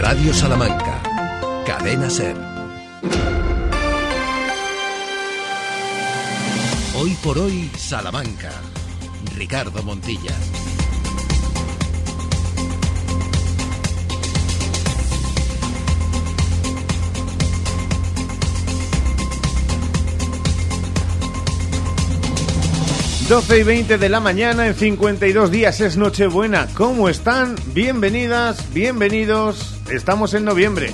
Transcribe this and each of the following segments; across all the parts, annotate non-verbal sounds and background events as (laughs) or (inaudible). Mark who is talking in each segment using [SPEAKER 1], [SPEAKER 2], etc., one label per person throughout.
[SPEAKER 1] Radio Salamanca, Cadena Ser. Hoy por hoy, Salamanca. Ricardo Montilla.
[SPEAKER 2] 12 y 20 de la mañana en 52 días es Nochebuena. ¿Cómo están? Bienvenidas, bienvenidos. Estamos en noviembre.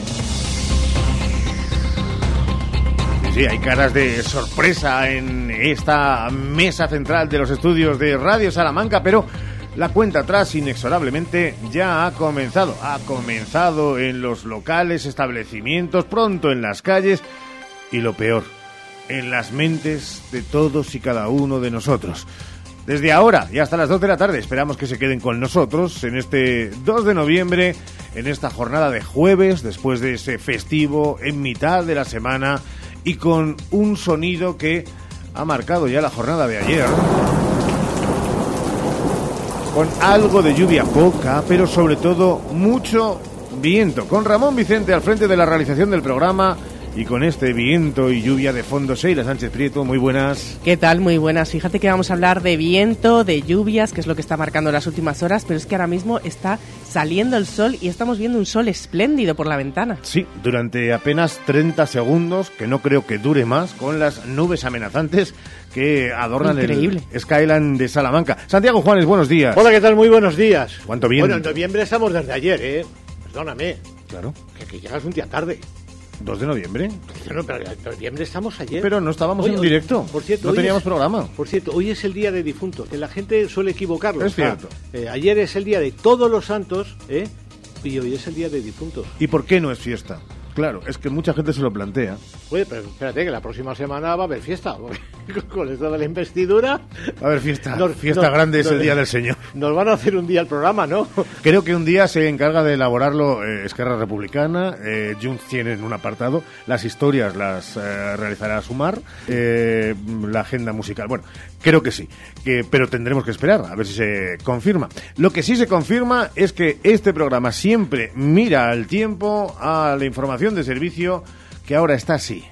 [SPEAKER 2] Sí, hay caras de sorpresa en esta mesa central de los estudios de Radio Salamanca, pero la cuenta atrás inexorablemente ya ha comenzado. Ha comenzado en los locales, establecimientos, pronto en las calles y lo peor en las mentes de todos y cada uno de nosotros. Desde ahora y hasta las 2 de la tarde esperamos que se queden con nosotros en este 2 de noviembre, en esta jornada de jueves, después de ese festivo en mitad de la semana y con un sonido que ha marcado ya la jornada de ayer. Con algo de lluvia poca, pero sobre todo mucho viento. Con Ramón Vicente al frente de la realización del programa y con este viento y lluvia de fondo, Sheila Sánchez Prieto, muy buenas.
[SPEAKER 3] ¿Qué tal? Muy buenas. Fíjate que vamos a hablar de viento, de lluvias, que es lo que está marcando las últimas horas, pero es que ahora mismo está saliendo el sol y estamos viendo un sol espléndido por la ventana.
[SPEAKER 2] Sí, durante apenas 30 segundos, que no creo que dure más, con las nubes amenazantes que adornan
[SPEAKER 3] Increíble.
[SPEAKER 2] el Skyline de Salamanca. Santiago Juanes, buenos días.
[SPEAKER 4] Hola, ¿qué tal? Muy buenos días.
[SPEAKER 2] ¿Cuánto viento?
[SPEAKER 4] Bueno, en noviembre estamos desde ayer, ¿eh? Perdóname,
[SPEAKER 2] Claro,
[SPEAKER 4] que, que llegas un día tarde.
[SPEAKER 2] 2 de noviembre.
[SPEAKER 4] No, pero en noviembre estamos ayer.
[SPEAKER 2] Pero no estábamos en directo.
[SPEAKER 4] Por cierto,
[SPEAKER 2] no teníamos
[SPEAKER 4] es-
[SPEAKER 2] programa.
[SPEAKER 4] Por cierto, hoy es el día de difuntos, que la gente suele equivocarlo.
[SPEAKER 2] Es cierto.
[SPEAKER 4] eh, ayer es el día de todos los santos, ¿eh? Y hoy es el día de difuntos.
[SPEAKER 2] ¿Y por qué no es fiesta? Claro, es que mucha gente se lo plantea.
[SPEAKER 4] Oye, pero espérate, que la próxima semana va a haber fiesta. (laughs) Con esto de la investidura.
[SPEAKER 2] A ver, fiesta,
[SPEAKER 4] Nos-
[SPEAKER 2] fiesta
[SPEAKER 4] nos-
[SPEAKER 2] grande es
[SPEAKER 4] nos-
[SPEAKER 2] el Día del Señor.
[SPEAKER 4] Nos van a hacer un día el programa, ¿no? (laughs)
[SPEAKER 2] Creo que un día se encarga de elaborarlo eh, Esquerra Republicana, eh, Junts tiene en un apartado, las historias las eh, realizará Sumar, eh, la agenda musical. Bueno, creo que sí, que, pero tendremos que esperar a ver si se confirma. Lo que sí se confirma es que este programa siempre mira al tiempo, a la información de servicio, que ahora está así.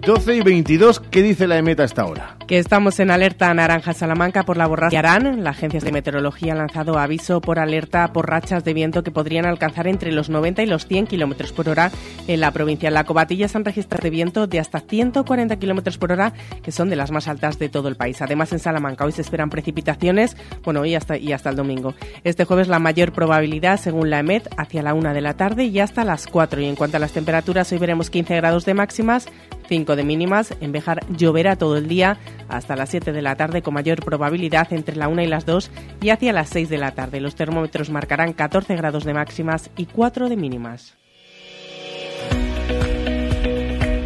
[SPEAKER 2] ...12 y 22, ¿qué dice la EMET a esta hora?
[SPEAKER 3] Que estamos en alerta naranja Salamanca por la borrasca Yarán. La agencia de meteorología ha lanzado aviso por alerta por rachas de viento que podrían alcanzar entre los 90 y los 100 kilómetros por hora en la provincia. En la Cobatilla se han registrado de viento de hasta 140 kilómetros por hora, que son de las más altas de todo el país. Además, en Salamanca hoy se esperan precipitaciones, bueno, y hasta, y hasta el domingo. Este jueves la mayor probabilidad, según la EMET, hacia la 1 de la tarde y hasta las 4. Y en cuanto a las temperaturas, hoy veremos 15 grados de máximas, 5 de mínimas. En Bejar lloverá todo el día hasta las 7 de la tarde con mayor probabilidad entre la 1 y las 2 y hacia las 6 de la tarde. Los termómetros marcarán 14 grados de máximas y 4 de mínimas.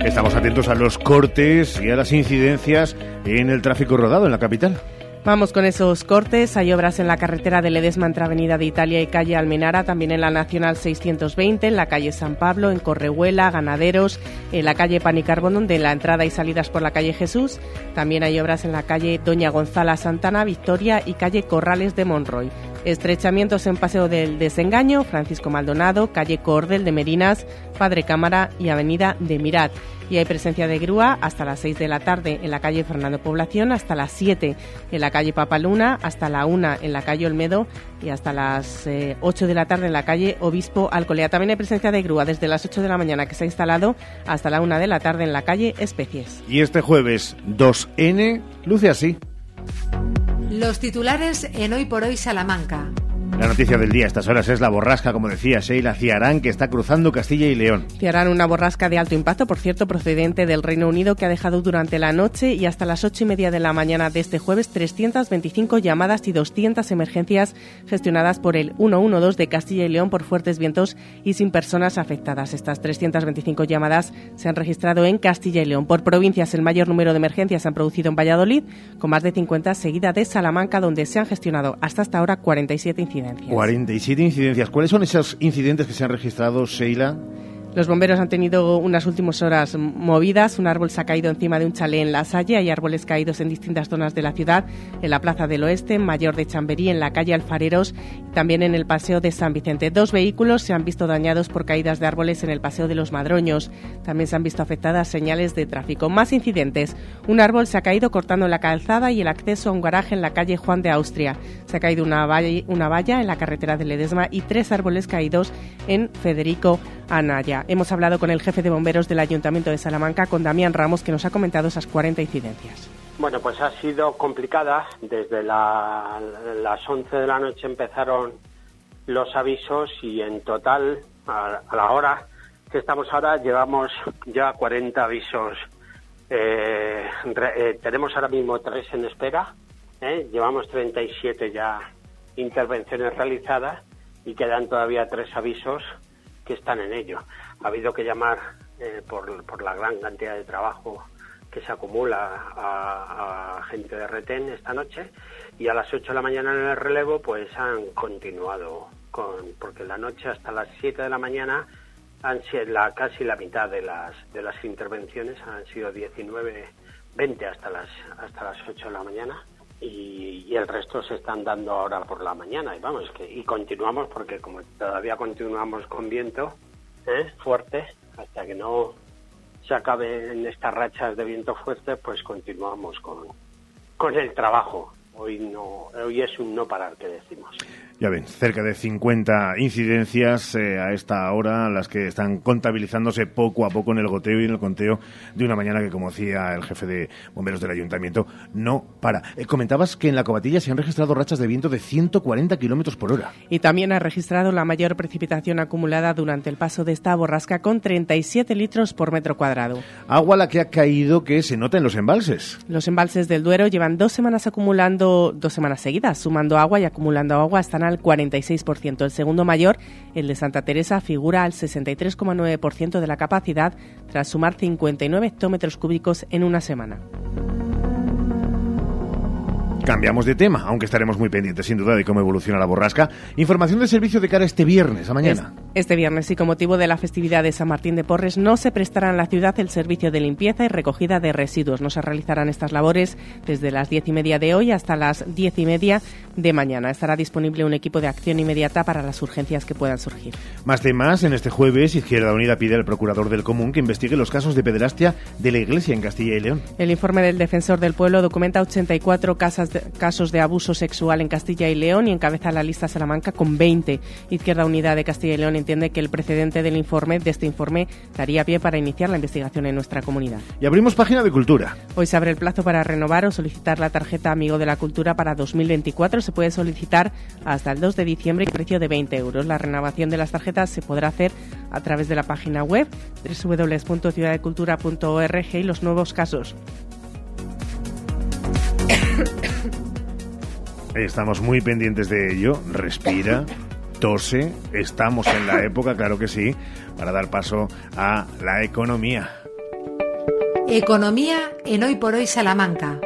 [SPEAKER 2] Estamos atentos a los cortes y a las incidencias en el tráfico rodado en la capital.
[SPEAKER 3] Vamos con esos cortes. Hay obras en la carretera de Ledesma entre Avenida de Italia y calle Almenara, también en la Nacional 620, en la calle San Pablo, en Correhuela, Ganaderos, en la calle Panicarbón, de la entrada y salidas por la calle Jesús. También hay obras en la calle Doña Gonzala Santana, Victoria y calle Corrales de Monroy. Estrechamientos en Paseo del Desengaño, Francisco Maldonado, calle Cordel de Merinas, Padre Cámara y Avenida de Mirat. Y hay presencia de grúa hasta las 6 de la tarde en la calle Fernando Población, hasta las 7 en la calle Papaluna, hasta la 1 en la calle Olmedo y hasta las eh, 8 de la tarde en la calle Obispo Alcolea. También hay presencia de grúa desde las 8 de la mañana que se ha instalado hasta la 1 de la tarde en la calle Especies.
[SPEAKER 2] Y este jueves 2N luce así.
[SPEAKER 5] Los titulares en Hoy por Hoy Salamanca.
[SPEAKER 2] La noticia del día a estas horas es la borrasca, como decía Sheila Ciarán, que está cruzando Castilla y León.
[SPEAKER 3] Se harán una borrasca de alto impacto, por cierto, procedente del Reino Unido, que ha dejado durante la noche y hasta las ocho y media de la mañana de este jueves 325 llamadas y 200 emergencias gestionadas por el 112 de Castilla y León por fuertes vientos y sin personas afectadas. Estas 325 llamadas se han registrado en Castilla y León. Por provincias, el mayor número de emergencias se han producido en Valladolid, con más de 50, seguida de Salamanca, donde se han gestionado hasta hasta ahora 47 incidencias.
[SPEAKER 2] 47 incidencias. ¿Cuáles son esos incidentes que se han registrado, Sheila?
[SPEAKER 3] Los bomberos han tenido unas últimas horas movidas. Un árbol se ha caído encima de un chalet en La Salle. Hay árboles caídos en distintas zonas de la ciudad, en la Plaza del Oeste, en Mayor de Chamberí, en la calle Alfareros y también en el Paseo de San Vicente. Dos vehículos se han visto dañados por caídas de árboles en el Paseo de los Madroños. También se han visto afectadas señales de tráfico. Más incidentes. Un árbol se ha caído cortando la calzada y el acceso a un garaje en la calle Juan de Austria. Se ha caído una valla, una valla en la carretera de Ledesma y tres árboles caídos en Federico Anaya. Hemos hablado con el jefe de bomberos del Ayuntamiento de Salamanca, con Damián Ramos, que nos ha comentado esas 40 incidencias.
[SPEAKER 6] Bueno, pues ha sido complicada. Desde las 11 de la noche empezaron los avisos y en total, a, la hora que estamos ahora, llevamos ya 40 avisos. Eh, eh, tenemos ahora mismo tres en espera. ¿eh? Llevamos 37 ya intervenciones realizadas y quedan todavía tres avisos que están en ello. Ha habido que llamar eh, por, por, la gran cantidad de trabajo que se acumula a, gente de retén esta noche y a las 8 de la mañana en el relevo pues han continuado con porque la noche hasta las 7 de la mañana han sido la, casi la mitad de las de las intervenciones han sido 19 20 hasta las hasta las 8 de la mañana y, y, el resto se están dando ahora por la mañana. Y vamos que y continuamos porque como todavía continuamos con viento ¿eh? fuerte hasta que no se acaben estas rachas de viento fuerte pues continuamos con con el trabajo hoy no hoy es un no parar que decimos
[SPEAKER 2] ya ven, cerca de 50 incidencias eh, a esta hora, las que están contabilizándose poco a poco en el goteo y en el conteo de una mañana que, como decía el jefe de bomberos del ayuntamiento, no para. Eh, comentabas que en la cobatilla se han registrado rachas de viento de 140 kilómetros por hora.
[SPEAKER 3] Y también ha registrado la mayor precipitación acumulada durante el paso de esta borrasca con 37 litros por metro cuadrado.
[SPEAKER 2] Agua la que ha caído que se nota en los embalses.
[SPEAKER 3] Los embalses del Duero llevan dos semanas acumulando, dos semanas seguidas, sumando agua y acumulando agua. Están al 46%. El segundo mayor, el de Santa Teresa, figura al 63,9% de la capacidad tras sumar 59 hectómetros cúbicos en una semana.
[SPEAKER 2] Cambiamos de tema, aunque estaremos muy pendientes sin duda de cómo evoluciona la borrasca. Información de servicio de cara este viernes, a mañana.
[SPEAKER 3] Este viernes y con motivo de la festividad de San Martín de Porres no se prestará en la ciudad el servicio de limpieza y recogida de residuos. No se realizarán estas labores desde las diez y media de hoy hasta las diez y media de mañana. Estará disponible un equipo de acción inmediata para las urgencias que puedan surgir.
[SPEAKER 2] Más temas. En este jueves, Izquierda Unida pide al procurador del Común que investigue los casos de pederastia de la Iglesia en Castilla y León.
[SPEAKER 3] El informe del defensor del pueblo documenta 84 casas casos de abuso sexual en Castilla y León y encabeza la lista Salamanca con 20. Izquierda Unida de Castilla y León entiende que el precedente del informe de este informe daría pie para iniciar la investigación en nuestra comunidad.
[SPEAKER 2] Y abrimos página de cultura.
[SPEAKER 3] Hoy se abre el plazo para renovar o solicitar la tarjeta Amigo de la Cultura para 2024. Se puede solicitar hasta el 2 de diciembre y precio de 20 euros. La renovación de las tarjetas se podrá hacer a través de la página web www.ciudaddecultura.org y los nuevos casos
[SPEAKER 2] Estamos muy pendientes de ello. Respira, tose. Estamos en la época, claro que sí, para dar paso a la economía.
[SPEAKER 5] Economía en Hoy por Hoy Salamanca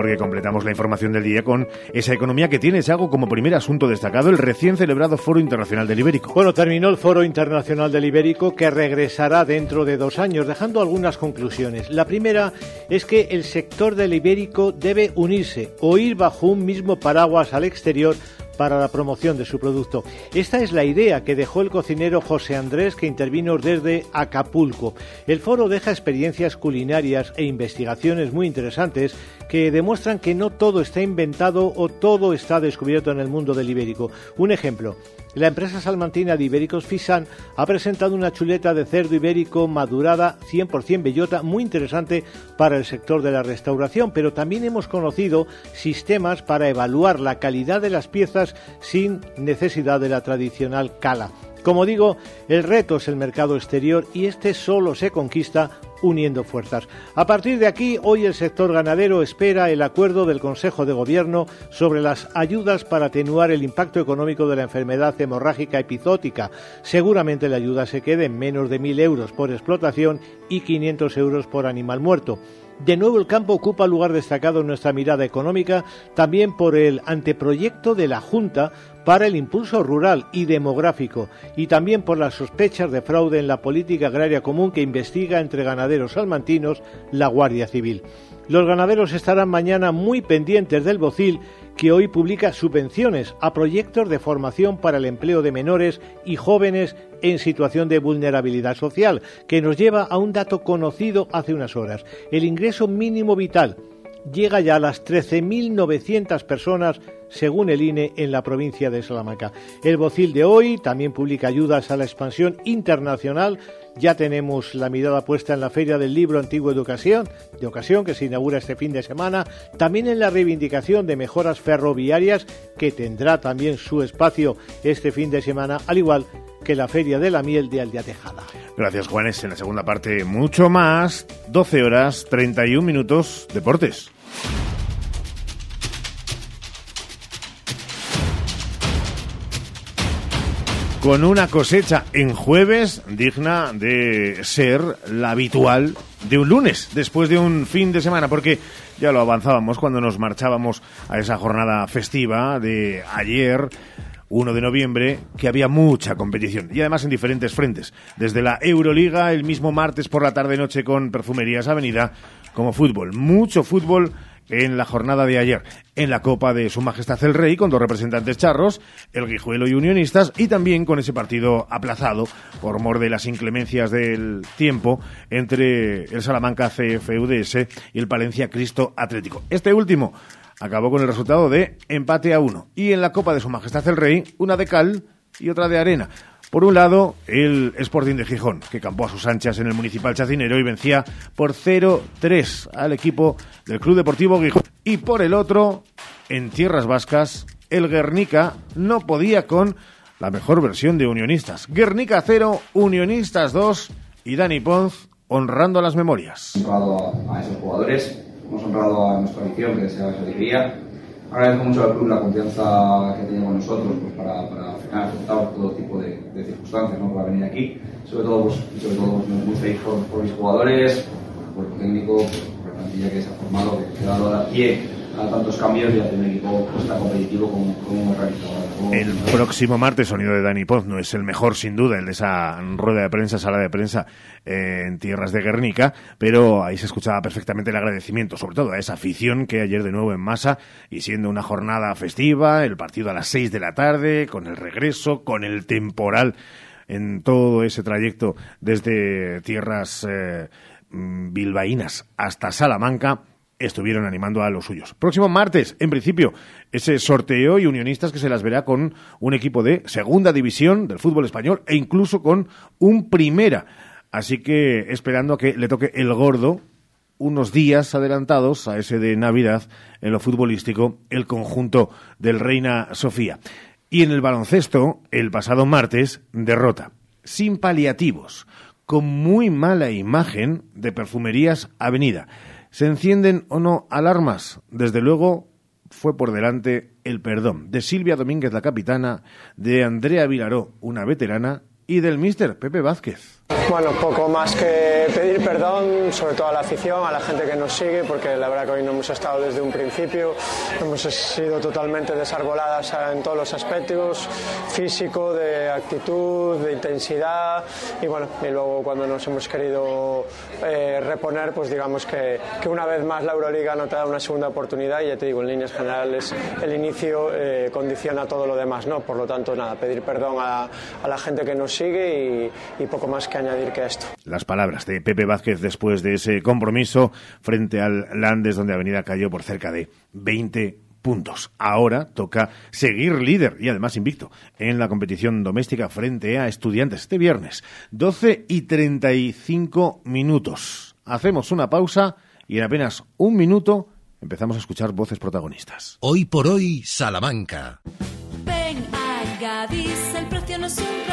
[SPEAKER 2] porque completamos la información del día con esa economía que tiene algo como primer asunto destacado el recién celebrado Foro Internacional del Ibérico.
[SPEAKER 7] Bueno, terminó el Foro Internacional del Ibérico que regresará dentro de dos años, dejando algunas conclusiones. La primera es que el sector del Ibérico debe unirse o ir bajo un mismo paraguas al exterior para la promoción de su producto. Esta es la idea que dejó el cocinero José Andrés que intervino desde Acapulco. El foro deja experiencias culinarias e investigaciones muy interesantes que demuestran que no todo está inventado o todo está descubierto en el mundo del ibérico. Un ejemplo, la empresa salmantina de Ibéricos Fisan ha presentado una chuleta de cerdo ibérico madurada 100% bellota muy interesante para el sector de la restauración, pero también hemos conocido sistemas para evaluar la calidad de las piezas sin necesidad de la tradicional cala. Como digo, el reto es el mercado exterior y este solo se conquista uniendo fuerzas. A partir de aquí, hoy el sector ganadero espera el acuerdo del Consejo de Gobierno sobre las ayudas para atenuar el impacto económico de la enfermedad hemorrágica epizótica. Seguramente la ayuda se quede en menos de 1.000 euros por explotación y 500 euros por animal muerto. De nuevo el campo ocupa lugar destacado en nuestra mirada económica, también por el anteproyecto de la Junta para el impulso rural y demográfico y también por las sospechas de fraude en la política agraria común que investiga entre ganaderos salmantinos la Guardia Civil. Los ganaderos estarán mañana muy pendientes del Bocil que hoy publica subvenciones a proyectos de formación para el empleo de menores y jóvenes en situación de vulnerabilidad social, que nos lleva a un dato conocido hace unas horas. El ingreso mínimo vital llega ya a las 13.900 personas según el INE en la provincia de Salamanca. El Bocil de hoy también publica ayudas a la expansión internacional. Ya tenemos la mirada puesta en la Feria del Libro Antiguo de Ocasión, de ocasión que se inaugura este fin de semana, también en la reivindicación de mejoras ferroviarias que tendrá también su espacio este fin de semana, al igual que la Feria de la Miel de Aldea Tejada.
[SPEAKER 2] Gracias, Juanes. En la segunda parte, mucho más. 12 horas, 31 minutos, deportes. Con una cosecha en jueves digna de ser la habitual de un lunes, después de un fin de semana, porque ya lo avanzábamos cuando nos marchábamos a esa jornada festiva de ayer 1 de noviembre, que había mucha competición y además en diferentes frentes, desde la Euroliga el mismo martes por la tarde-noche con Perfumerías Avenida, como fútbol, mucho fútbol en la jornada de ayer, en la Copa de Su Majestad el Rey, con dos representantes charros, el Guijuelo y Unionistas, y también con ese partido aplazado por mor de las inclemencias del tiempo entre el Salamanca CFUDS y el Palencia Cristo Atlético. Este último acabó con el resultado de empate a uno. Y en la Copa de Su Majestad el Rey, una de cal y otra de arena. Por un lado, el Sporting de Gijón, que campó a sus anchas en el Municipal Chacinero y vencía por 0-3 al equipo del Club Deportivo Gijón. Y por el otro, en Tierras Vascas, el Guernica no podía con la mejor versión de Unionistas. Guernica 0, Unionistas 2 y Dani Ponz honrando las memorias.
[SPEAKER 8] a esos jugadores hemos honrado a nuestra afición que deseaba esa alegría. Agradezco mucho al club la confianza que tenía con nosotros pues, para, para afrontar todo tipo de, circunstancias ¿no? para venir aquí. Sobre todo, pues, sobre todo pues, muy feliz por, por, mis jugadores, por el técnico, por, la plantilla que se ha formado, que, ha dado a pie a tantos cambios y hacer un equipo pues, tan competitivo como, como hemos realizado.
[SPEAKER 2] El próximo martes, sonido de Dani Poz, no es el mejor sin duda, el de esa rueda de prensa, sala de prensa eh, en tierras de Guernica, pero ahí se escuchaba perfectamente el agradecimiento, sobre todo a esa afición que ayer de nuevo en masa y siendo una jornada festiva, el partido a las seis de la tarde, con el regreso, con el temporal en todo ese trayecto desde tierras eh, mm, bilbaínas hasta Salamanca estuvieron animando a los suyos. Próximo martes, en principio, ese sorteo y unionistas que se las verá con un equipo de segunda división del fútbol español e incluso con un primera. Así que esperando a que le toque el gordo unos días adelantados a ese de Navidad en lo futbolístico el conjunto del Reina Sofía. Y en el baloncesto, el pasado martes, derrota, sin paliativos, con muy mala imagen de Perfumerías Avenida. ¿Se encienden o no alarmas? Desde luego fue por delante el perdón de Silvia Domínguez, la capitana, de Andrea Vilaró, una veterana, y del mister Pepe Vázquez.
[SPEAKER 9] Bueno, poco más que pedir perdón, sobre todo a la afición, a la gente que nos sigue, porque la verdad que hoy no hemos estado desde un principio, hemos sido totalmente desarboladas en todos los aspectos, físico, de actitud, de intensidad, y bueno, y luego cuando nos hemos querido eh, reponer, pues digamos que, que, una vez más la Euroliga no te da una segunda oportunidad, y ya te digo, en líneas generales el inicio eh, condiciona todo lo demás, ¿no? Por lo tanto, nada, pedir perdón a, a la gente que nos sigue y, y poco más que añadir que esto.
[SPEAKER 2] Las palabras de Pepe Vázquez después de ese compromiso frente al Landes, donde Avenida cayó por cerca de 20 puntos. Ahora toca seguir líder y además invicto en la competición doméstica frente a estudiantes este viernes. 12 y 35 minutos. Hacemos una pausa y en apenas un minuto empezamos a escuchar voces protagonistas.
[SPEAKER 1] Hoy por hoy, Salamanca.
[SPEAKER 10] Ven a Gadis, el precio no es un problema.
[SPEAKER 11] En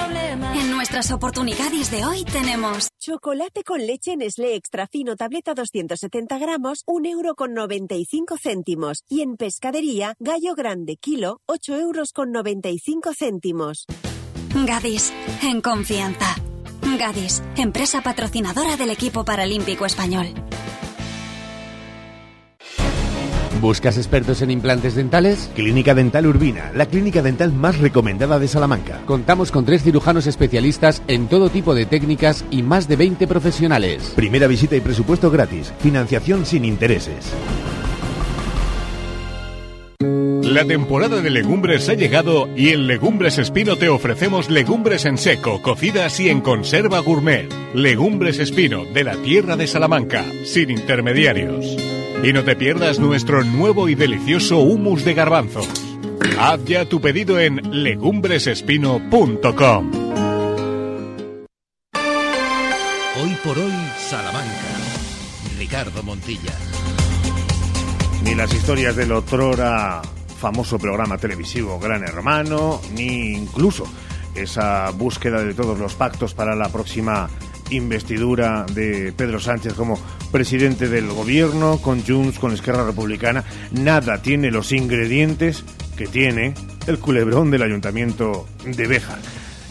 [SPEAKER 11] nuestras oportunidades de hoy tenemos
[SPEAKER 12] chocolate con leche Nestlé extra fino tableta 270 gramos, 1 euro con 95 céntimos. Y en pescadería, gallo grande kilo, 8 euros con 95 céntimos.
[SPEAKER 11] Gadis, en confianza. Gadis, empresa patrocinadora del equipo paralímpico español.
[SPEAKER 13] ¿Buscas expertos en implantes dentales?
[SPEAKER 2] Clínica Dental Urbina, la clínica dental más recomendada de Salamanca.
[SPEAKER 13] Contamos con tres cirujanos especialistas en todo tipo de técnicas y más de 20 profesionales.
[SPEAKER 2] Primera visita y presupuesto gratis. Financiación sin intereses.
[SPEAKER 14] La temporada de legumbres ha llegado y en Legumbres Espino te ofrecemos legumbres en seco, cocidas y en conserva gourmet. Legumbres Espino, de la tierra de Salamanca, sin intermediarios. Y no te pierdas nuestro nuevo y delicioso humus de garbanzos. Haz ya tu pedido en legumbresespino.com.
[SPEAKER 1] Hoy por hoy, Salamanca. Ricardo Montilla.
[SPEAKER 2] Ni las historias del otrora famoso programa televisivo Gran Hermano, ni incluso esa búsqueda de todos los pactos para la próxima investidura de Pedro Sánchez como presidente del gobierno, con Junts, con Esquerra Republicana, nada tiene los ingredientes que tiene el culebrón del ayuntamiento de Béjar.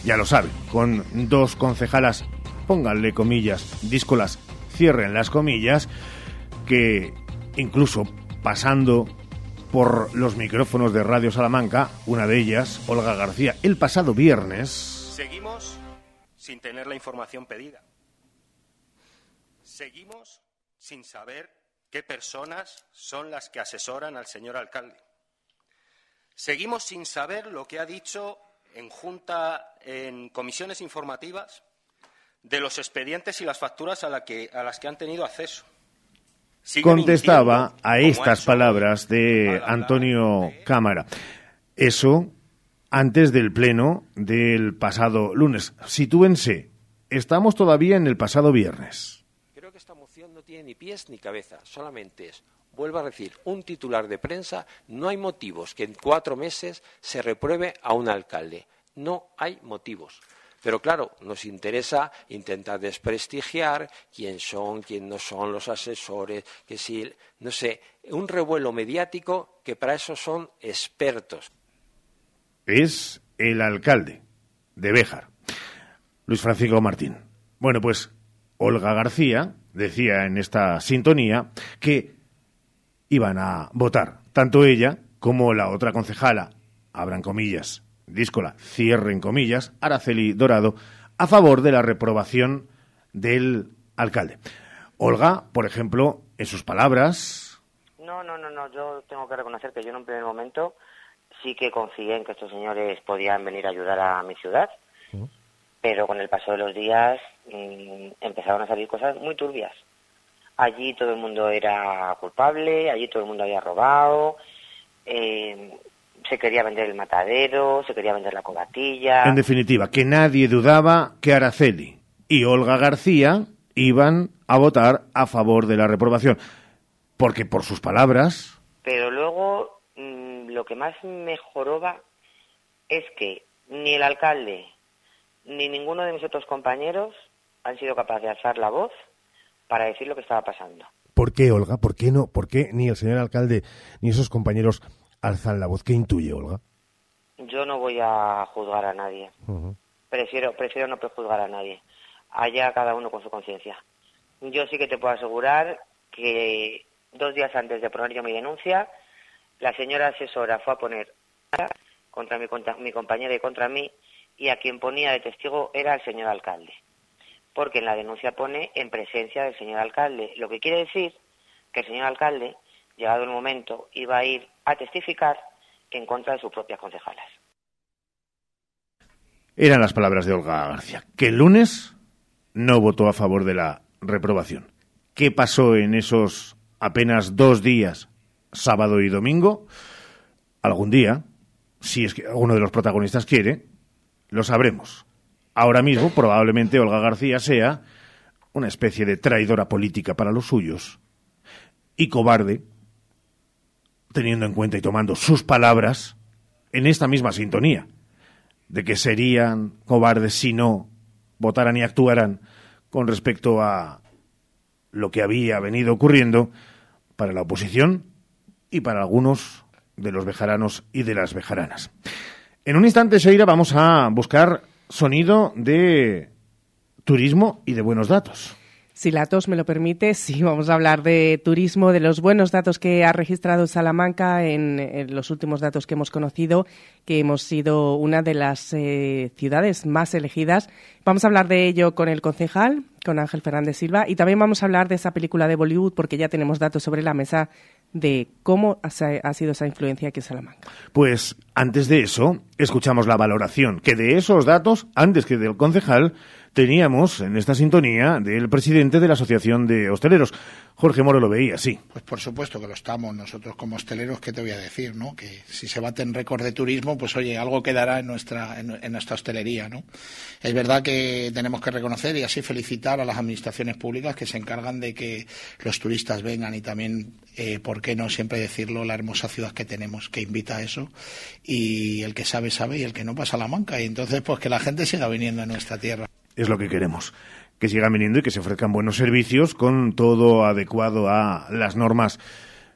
[SPEAKER 2] Ya lo saben, con dos concejalas, pónganle comillas, díscolas, cierren las comillas, que incluso pasando por los micrófonos de Radio Salamanca, una de ellas, Olga García, el pasado viernes.
[SPEAKER 15] Seguimos sin tener la información pedida. Seguimos sin saber qué personas son las que asesoran al señor alcalde. Seguimos sin saber lo que ha dicho en junta, en comisiones informativas, de los expedientes y las facturas a, la que, a las que han tenido acceso.
[SPEAKER 2] Contestaba a estas palabras de Antonio Cámara. Eso antes del pleno del pasado lunes. Sitúense, estamos todavía en el pasado viernes.
[SPEAKER 16] Creo que esta moción no tiene ni pies ni cabeza, solamente es, vuelvo a decir, un titular de prensa. No hay motivos que en cuatro meses se repruebe a un alcalde. No hay motivos. Pero claro, nos interesa intentar desprestigiar quién son, quién no son los asesores, que si, no sé, un revuelo mediático que para eso son expertos.
[SPEAKER 2] Es el alcalde de Béjar, Luis Francisco Martín. Bueno, pues Olga García decía en esta sintonía que iban a votar tanto ella como la otra concejala, abran comillas, díscola, cierren comillas, Araceli Dorado, a favor de la reprobación del alcalde. Olga, por ejemplo, en sus palabras,
[SPEAKER 17] No, no, no, no. Yo tengo que reconocer que yo en un primer momento sí que confié en que estos señores podían venir a ayudar a mi ciudad, pero con el paso de los días mm, empezaron a salir cosas muy turbias. Allí todo el mundo era culpable, allí todo el mundo había robado, eh, se quería vender el matadero, se quería vender la cobatilla.
[SPEAKER 2] en definitiva, que nadie dudaba que Araceli y Olga García iban a votar a favor de la reprobación. Porque por sus palabras,
[SPEAKER 17] Pero luego que más me joroba es que ni el alcalde ni ninguno de mis otros compañeros han sido capaces de alzar la voz para decir lo que estaba pasando.
[SPEAKER 18] ¿Por qué, Olga? ¿Por qué no? ¿Por qué ni el señor alcalde ni esos compañeros alzan la voz? ¿Qué intuye, Olga?
[SPEAKER 17] Yo no voy a juzgar a nadie. Prefiero, prefiero no prejuzgar a nadie. Allá cada uno con su conciencia. Yo sí que te puedo asegurar que dos días antes de poner yo mi denuncia, la señora asesora fue a poner contra mi, contra mi compañera y contra mí, y a quien ponía de testigo era el señor alcalde. Porque en la denuncia pone en presencia del señor alcalde, lo que quiere decir que el señor alcalde, llegado el momento, iba a ir a testificar en contra de sus propias concejalas.
[SPEAKER 2] eran las palabras de Olga García, que el lunes no votó a favor de la reprobación. ¿Qué pasó en esos apenas dos días, sábado y domingo? Algún día, si es que alguno de los protagonistas quiere, lo sabremos. Ahora mismo, probablemente Olga García sea una especie de traidora política para los suyos y cobarde, teniendo en cuenta y tomando sus palabras en esta misma sintonía, de que serían cobardes si no votaran y actuaran con respecto a lo que había venido ocurriendo para la oposición y para algunos de los bejaranos y de las bejaranas. En un instante, Sheira, vamos a buscar sonido de turismo y de buenos datos.
[SPEAKER 3] Si la tos me lo permite, sí, vamos a hablar de turismo, de los buenos datos que ha registrado Salamanca en, los últimos datos que hemos conocido, que hemos sido una de las eh, ciudades más elegidas. Vamos a hablar de ello con el concejal, con Ángel Fernández Silva, y también vamos a hablar de esa película de Bollywood, porque ya tenemos datos sobre la mesa de cómo ha sido esa influencia aquí en Salamanca.
[SPEAKER 2] Pues antes de eso, escuchamos la valoración, que de esos datos, antes que del concejal, teníamos en esta sintonía del presidente de la Asociación de Hosteleros. Jorge Moro lo veía, sí.
[SPEAKER 19] Pues por supuesto que lo estamos. Nosotros como hosteleros, ¿qué te voy a decir? no? Que si se baten récord de turismo, pues oye, algo quedará en nuestra, en, nuestra hostelería. ¿no? Es verdad que tenemos que reconocer y así felicitar a las administraciones públicas que se encargan de que los turistas vengan y también, eh, ¿por qué no siempre decirlo? La hermosa ciudad que tenemos que invita a eso. Y el que sabe, sabe y el que no pasa la manca. Y entonces, pues que la gente siga viniendo a nuestra tierra
[SPEAKER 2] es lo que queremos. Que sigan viniendo y que se ofrezcan buenos servicios con todo adecuado a las normas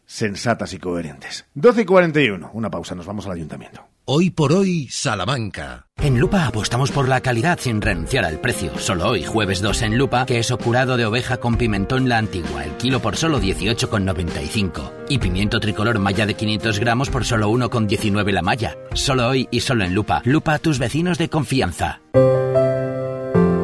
[SPEAKER 2] sensatas y coherentes. 12 y 41. Una pausa, nos vamos al ayuntamiento.
[SPEAKER 1] Hoy por hoy, Salamanca.
[SPEAKER 20] En Lupa apostamos por la calidad sin renunciar al precio. Solo hoy, jueves 2 en Lupa, queso curado de oveja con pimentón la antigua, el kilo por solo 18,95. Y pimiento tricolor malla de 500 gramos por solo 1,19 la malla. Solo hoy y solo en Lupa. Lupa a tus vecinos de confianza.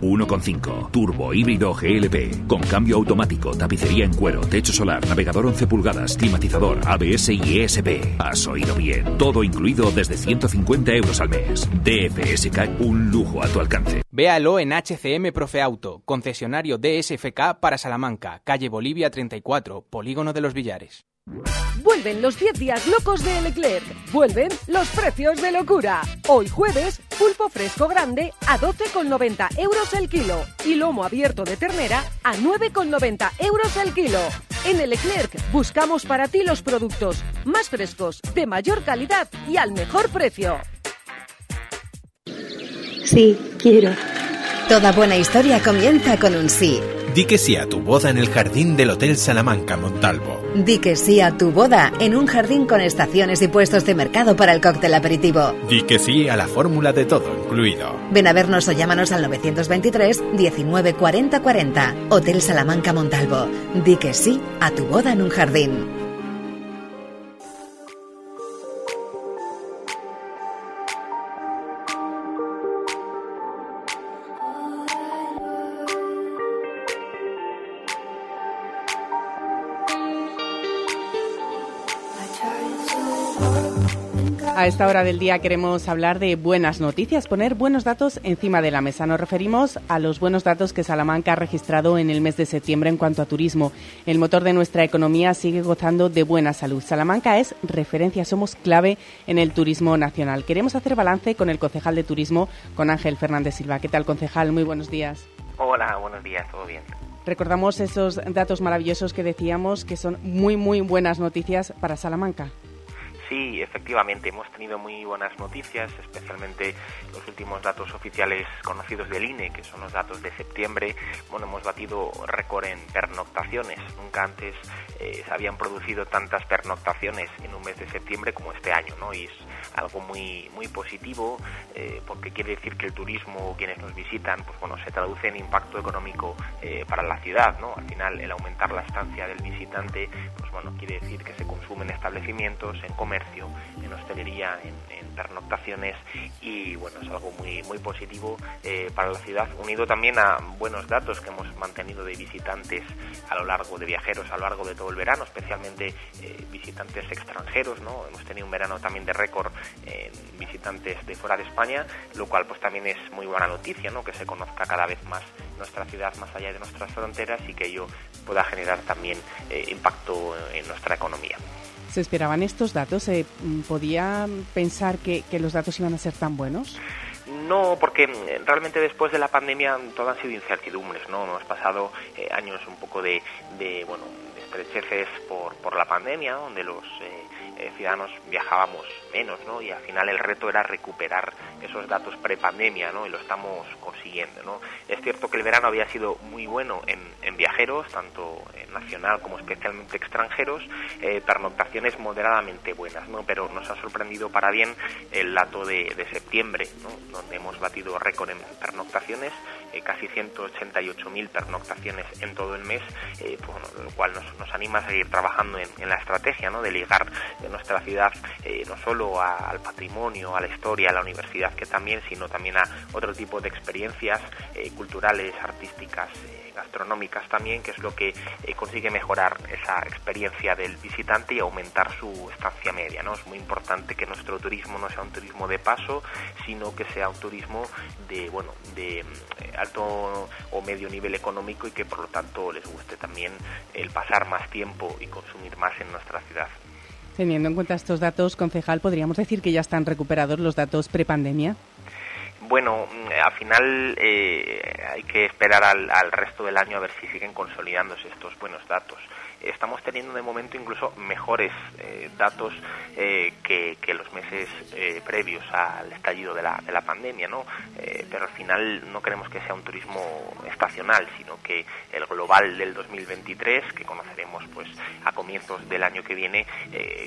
[SPEAKER 21] 1.5 Turbo híbrido GLP con cambio automático, tapicería en cuero, techo solar, navegador 11 pulgadas, climatizador, ABS y ESP. Has oído bien, todo incluido desde 150 euros al mes. DFSK, un lujo a tu alcance.
[SPEAKER 22] Véalo en HCM Profe Auto, concesionario DSFK para Salamanca, calle Bolivia 34, Polígono de los Villares.
[SPEAKER 23] Vuelven los 10 días locos de Leclerc. Vuelven los precios de locura. Hoy jueves, pulpo fresco grande a 12,90 euros el kilo y lomo abierto de ternera a 9,90 euros el kilo. En el Leclerc buscamos para ti los productos más frescos, de mayor calidad y al mejor precio.
[SPEAKER 24] Sí, quiero.
[SPEAKER 25] Toda buena historia comienza con un sí.
[SPEAKER 26] Di que sí a tu boda en el jardín del Hotel Salamanca Montalvo.
[SPEAKER 25] Di que sí a tu boda en un jardín con estaciones y puestos de mercado para el cóctel aperitivo.
[SPEAKER 26] Di que sí a la fórmula de todo incluido.
[SPEAKER 25] Ven a vernos o llámanos al 923 19 40 40. Hotel Salamanca Montalvo. Di que sí a tu boda en un jardín.
[SPEAKER 3] A esta hora del día queremos hablar de buenas noticias, poner buenos datos encima de la mesa. Nos referimos a los buenos datos que Salamanca ha registrado en el mes de septiembre en cuanto a turismo. El motor de nuestra economía sigue gozando de buena salud. Salamanca es referencia, somos clave en el turismo nacional. Queremos hacer balance con el concejal de turismo, con Ángel Fernández Silva. ¿Qué tal, concejal? Muy buenos días.
[SPEAKER 27] Hola, buenos días, todo bien.
[SPEAKER 3] Recordamos esos datos maravillosos que decíamos que son muy, muy buenas noticias para Salamanca.
[SPEAKER 27] Sí, efectivamente, hemos tenido muy buenas noticias, especialmente los últimos datos oficiales conocidos del INE, que son los datos de septiembre. Bueno, hemos batido récord en pernoctaciones. Nunca antes eh, se habían producido tantas pernoctaciones en un mes de septiembre como este año, ¿no? Y es algo muy, muy positivo, eh, porque quiere decir que el turismo, quienes nos visitan, pues bueno, se traduce en impacto económico eh, para la ciudad, ¿no? Al final, el aumentar la estancia del visitante, pues bueno, quiere decir que se consumen establecimientos, en comercio, en hostelería, en, pernoctaciones y bueno, es algo muy, muy positivo eh, para la ciudad, unido también a buenos datos que hemos mantenido de visitantes a lo largo de viajeros, a lo largo de todo el verano, especialmente eh, visitantes extranjeros, ¿no? Hemos tenido un verano también de récord en visitantes de fuera de España, lo cual pues también es muy buena noticia, ¿no? Que se conozca cada vez más nuestra ciudad más allá de nuestras fronteras y que ello pueda generar también eh, impacto en nuestra economía.
[SPEAKER 3] ¿Se esperaban estos datos? ¿Se podía pensar que, que los datos iban a ser tan buenos?
[SPEAKER 27] No, porque mm, realmente después de la pandemia todo han sido incertidumbres, ¿no? Hemos pasado eh, años un poco de, de bueno, de estrecheces por, por la pandemia, donde los eh, ciudadanos viajábamos menos, ¿no? Y al final el reto era recuperar esos datos prepandemia, ¿no? Y lo estamos consiguiendo. Es cierto que el verano había sido muy bueno en, viajeros, tanto nacional como especialmente extranjeros, eh, pernoctaciones moderadamente buenas. Pero nos ha sorprendido para bien el dato de, de septiembre. Donde hemos batido récord en pernoctaciones, eh, casi 188.000 pernoctaciones en todo el mes, eh, pues, lo cual nos, anima a seguir trabajando en, la estrategia. De ligar nuestra ciudad eh, no solo al patrimonio, a la historia, a la universidad que también, sino también a otro tipo de experiencias eh, culturales, artísticas, eh, gastronómicas también, que es lo que consigue mejorar esa experiencia del visitante y aumentar su estancia media. ¿no? Es muy importante que nuestro turismo no sea un turismo de paso, sino que sea un turismo de, bueno, de alto o medio nivel económico y que por lo tanto les guste también el pasar más tiempo y consumir más en nuestra ciudad.
[SPEAKER 3] Teniendo en cuenta estos datos, concejal, ¿podríamos decir que ya están recuperados los datos prepandemia?
[SPEAKER 27] Bueno, al final eh, hay que esperar al, al, resto del año a ver si siguen consolidándose estos buenos datos estamos teniendo de momento incluso mejores eh, datos eh, que, que, los meses eh, previos al estallido de la, de la pandemia, ¿no? Pero al final no queremos que sea un turismo estacional, sino que el global del 2023, que conoceremos pues a comienzos del año que viene,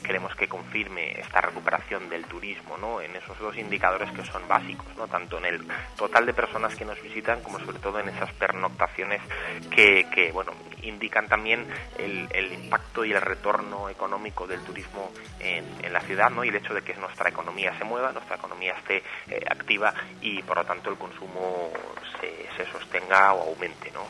[SPEAKER 27] queremos que confirme esta recuperación del turismo, ¿no? En esos dos indicadores que son básicos, ¿no? Tanto en el total de personas que nos visitan como sobre todo en esas pernoctaciones que, que bueno, indican también el, impacto y el retorno económico del turismo en, la ciudad ¿no? y el hecho de que nuestra economía se mueva, nuestra economía esté eh, activa y por lo tanto el consumo se, se sostenga o aumente. ¿no?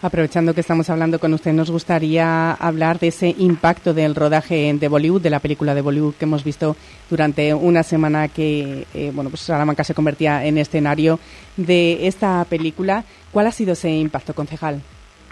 [SPEAKER 3] Aprovechando que estamos hablando con usted, nos gustaría hablar de ese impacto del rodaje de Bollywood, de la película de Bollywood que hemos visto durante una semana que eh, bueno, pues Salamanca se convertía en escenario de esta película. ¿Cuál ha sido ese impacto, concejal?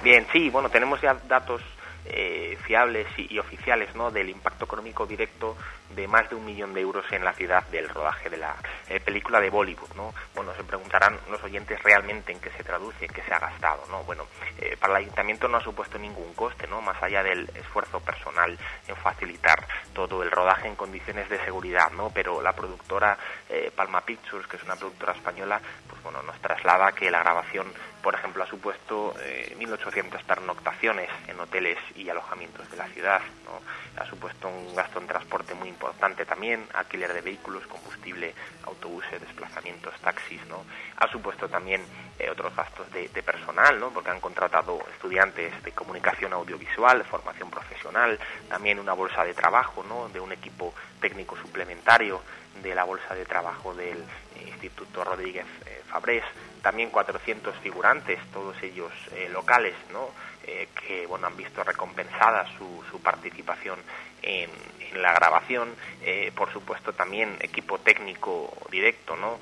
[SPEAKER 27] Bien, sí, bueno, tenemos ya datos eh, fiables y, oficiales ¿no? del impacto económico directo de más de un millón de euros en la ciudad del rodaje de la eh, película de Bollywood. ¿no? Bueno, se preguntarán los oyentes realmente en qué se traduce, en qué se ha gastado. ¿no? Bueno, eh, para el ayuntamiento no ha supuesto ningún coste, ¿no? más allá del esfuerzo personal en facilitar todo el rodaje en condiciones de seguridad, ¿no? pero la productora Palma Pictures, que es una productora española, pues bueno, nos traslada que la grabación por ejemplo, ha supuesto eh, 1.800 pernoctaciones en hoteles y alojamientos de la ciudad. Ha supuesto un gasto en transporte muy importante también, alquiler de vehículos, combustible, autobuses, desplazamientos, taxis. Ha supuesto también eh, otros gastos de, personal, porque han contratado estudiantes de comunicación audiovisual, formación profesional, también una bolsa de trabajo de un equipo técnico suplementario de la bolsa de trabajo del Instituto Rodríguez eh, Fabrés, también 400 figurantes, todos ellos eh, locales, ¿no? Eh, que bueno han visto recompensada su, su participación en, en, la grabación, eh, por supuesto también equipo técnico directo, ¿no?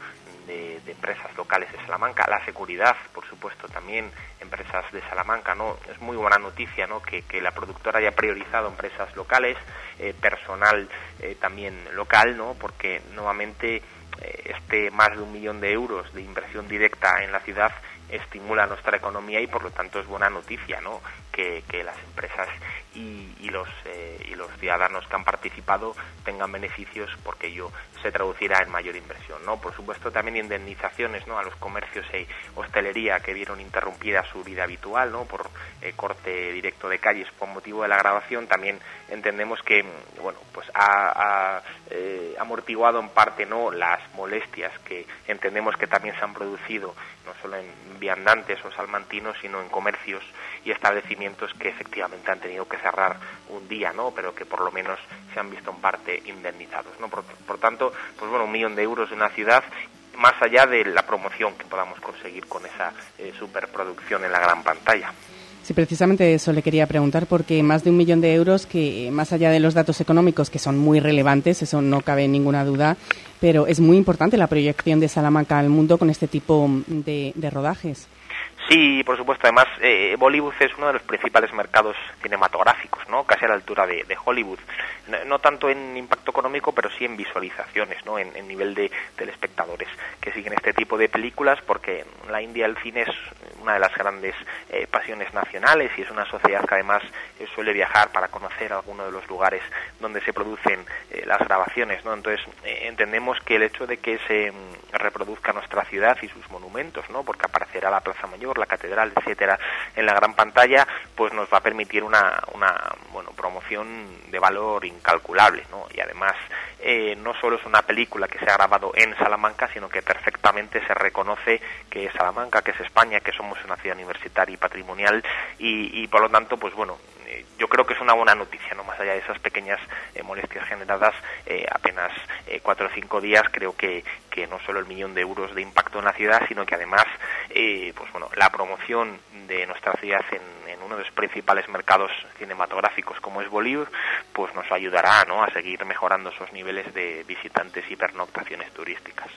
[SPEAKER 27] De, empresas locales de Salamanca, la seguridad, por supuesto, también empresas de Salamanca, ¿no? Es muy buena noticia, ¿no? Que, que la productora haya priorizado empresas locales, personal también local, ¿no? Porque nuevamente este más de un millón de euros de inversión directa en la ciudad estimula nuestra economía y por lo tanto es buena noticia ¿no? que, las empresas y, los eh, y los ciudadanos que han participado tengan beneficios porque ello se traducirá en mayor inversión no por supuesto también indemnizaciones no a los comercios y hostelería que vieron interrumpida su vida habitual no por eh, corte directo de calles por motivo de la grabación también entendemos que bueno pues ha, eh, amortiguado en parte no las molestias que entendemos que también se han producido no solo en viandantes o salmantinos sino en comercios y establecimientos que efectivamente han tenido que cerrar un día, ¿no? Pero que por lo menos se han visto en parte indemnizados, ¿no? Por, por tanto, pues bueno, un millón de euros en una ciudad más allá de la promoción que podamos conseguir con esa eh, superproducción en la gran pantalla.
[SPEAKER 3] Sí, precisamente eso le quería preguntar, porque más de un millón de euros, que más allá de los datos económicos, que son muy relevantes, eso no cabe ninguna duda, pero es muy importante la proyección de Salamanca al mundo con este tipo de, de rodajes.
[SPEAKER 27] Sí, por supuesto. Además, eh, Bollywood es uno de los principales mercados cinematográficos, ¿no? Casi a la altura de, Hollywood. No, tanto en impacto económico, pero sí en visualizaciones, ¿no? En, nivel de telespectadores que siguen este tipo de películas, porque la India el cine es una de las grandes eh, pasiones nacionales y es una sociedad que además eh, suele viajar para conocer algunos de los lugares donde se producen eh, las grabaciones, ¿no? Entonces entendemos que el hecho de que se mm, reproduzca nuestra ciudad y sus monumentos, ¿no? Porque aparecerá la Plaza Mayor, la Catedral, etcétera, en la gran pantalla, pues nos va a permitir una, una bueno, promoción de valor incalculable, ¿no? Y además eh, no solo es una película que se ha grabado en Salamanca, sino que perfectamente se reconoce que es Salamanca, que es España, que somos una ciudad universitaria y patrimonial y, por lo tanto, pues bueno, yo creo que es una buena noticia, no más allá de esas pequeñas eh, molestias generadas, apenas cuatro o cinco días, creo que, que no solo el millón de euros de impacto en la ciudad, sino que además, pues bueno, la promoción de nuestra ciudad en, en, uno de los principales mercados cinematográficos como es Bolívar, pues nos ayudará ¿no? a seguir mejorando esos niveles de visitantes y pernoctaciones turísticas.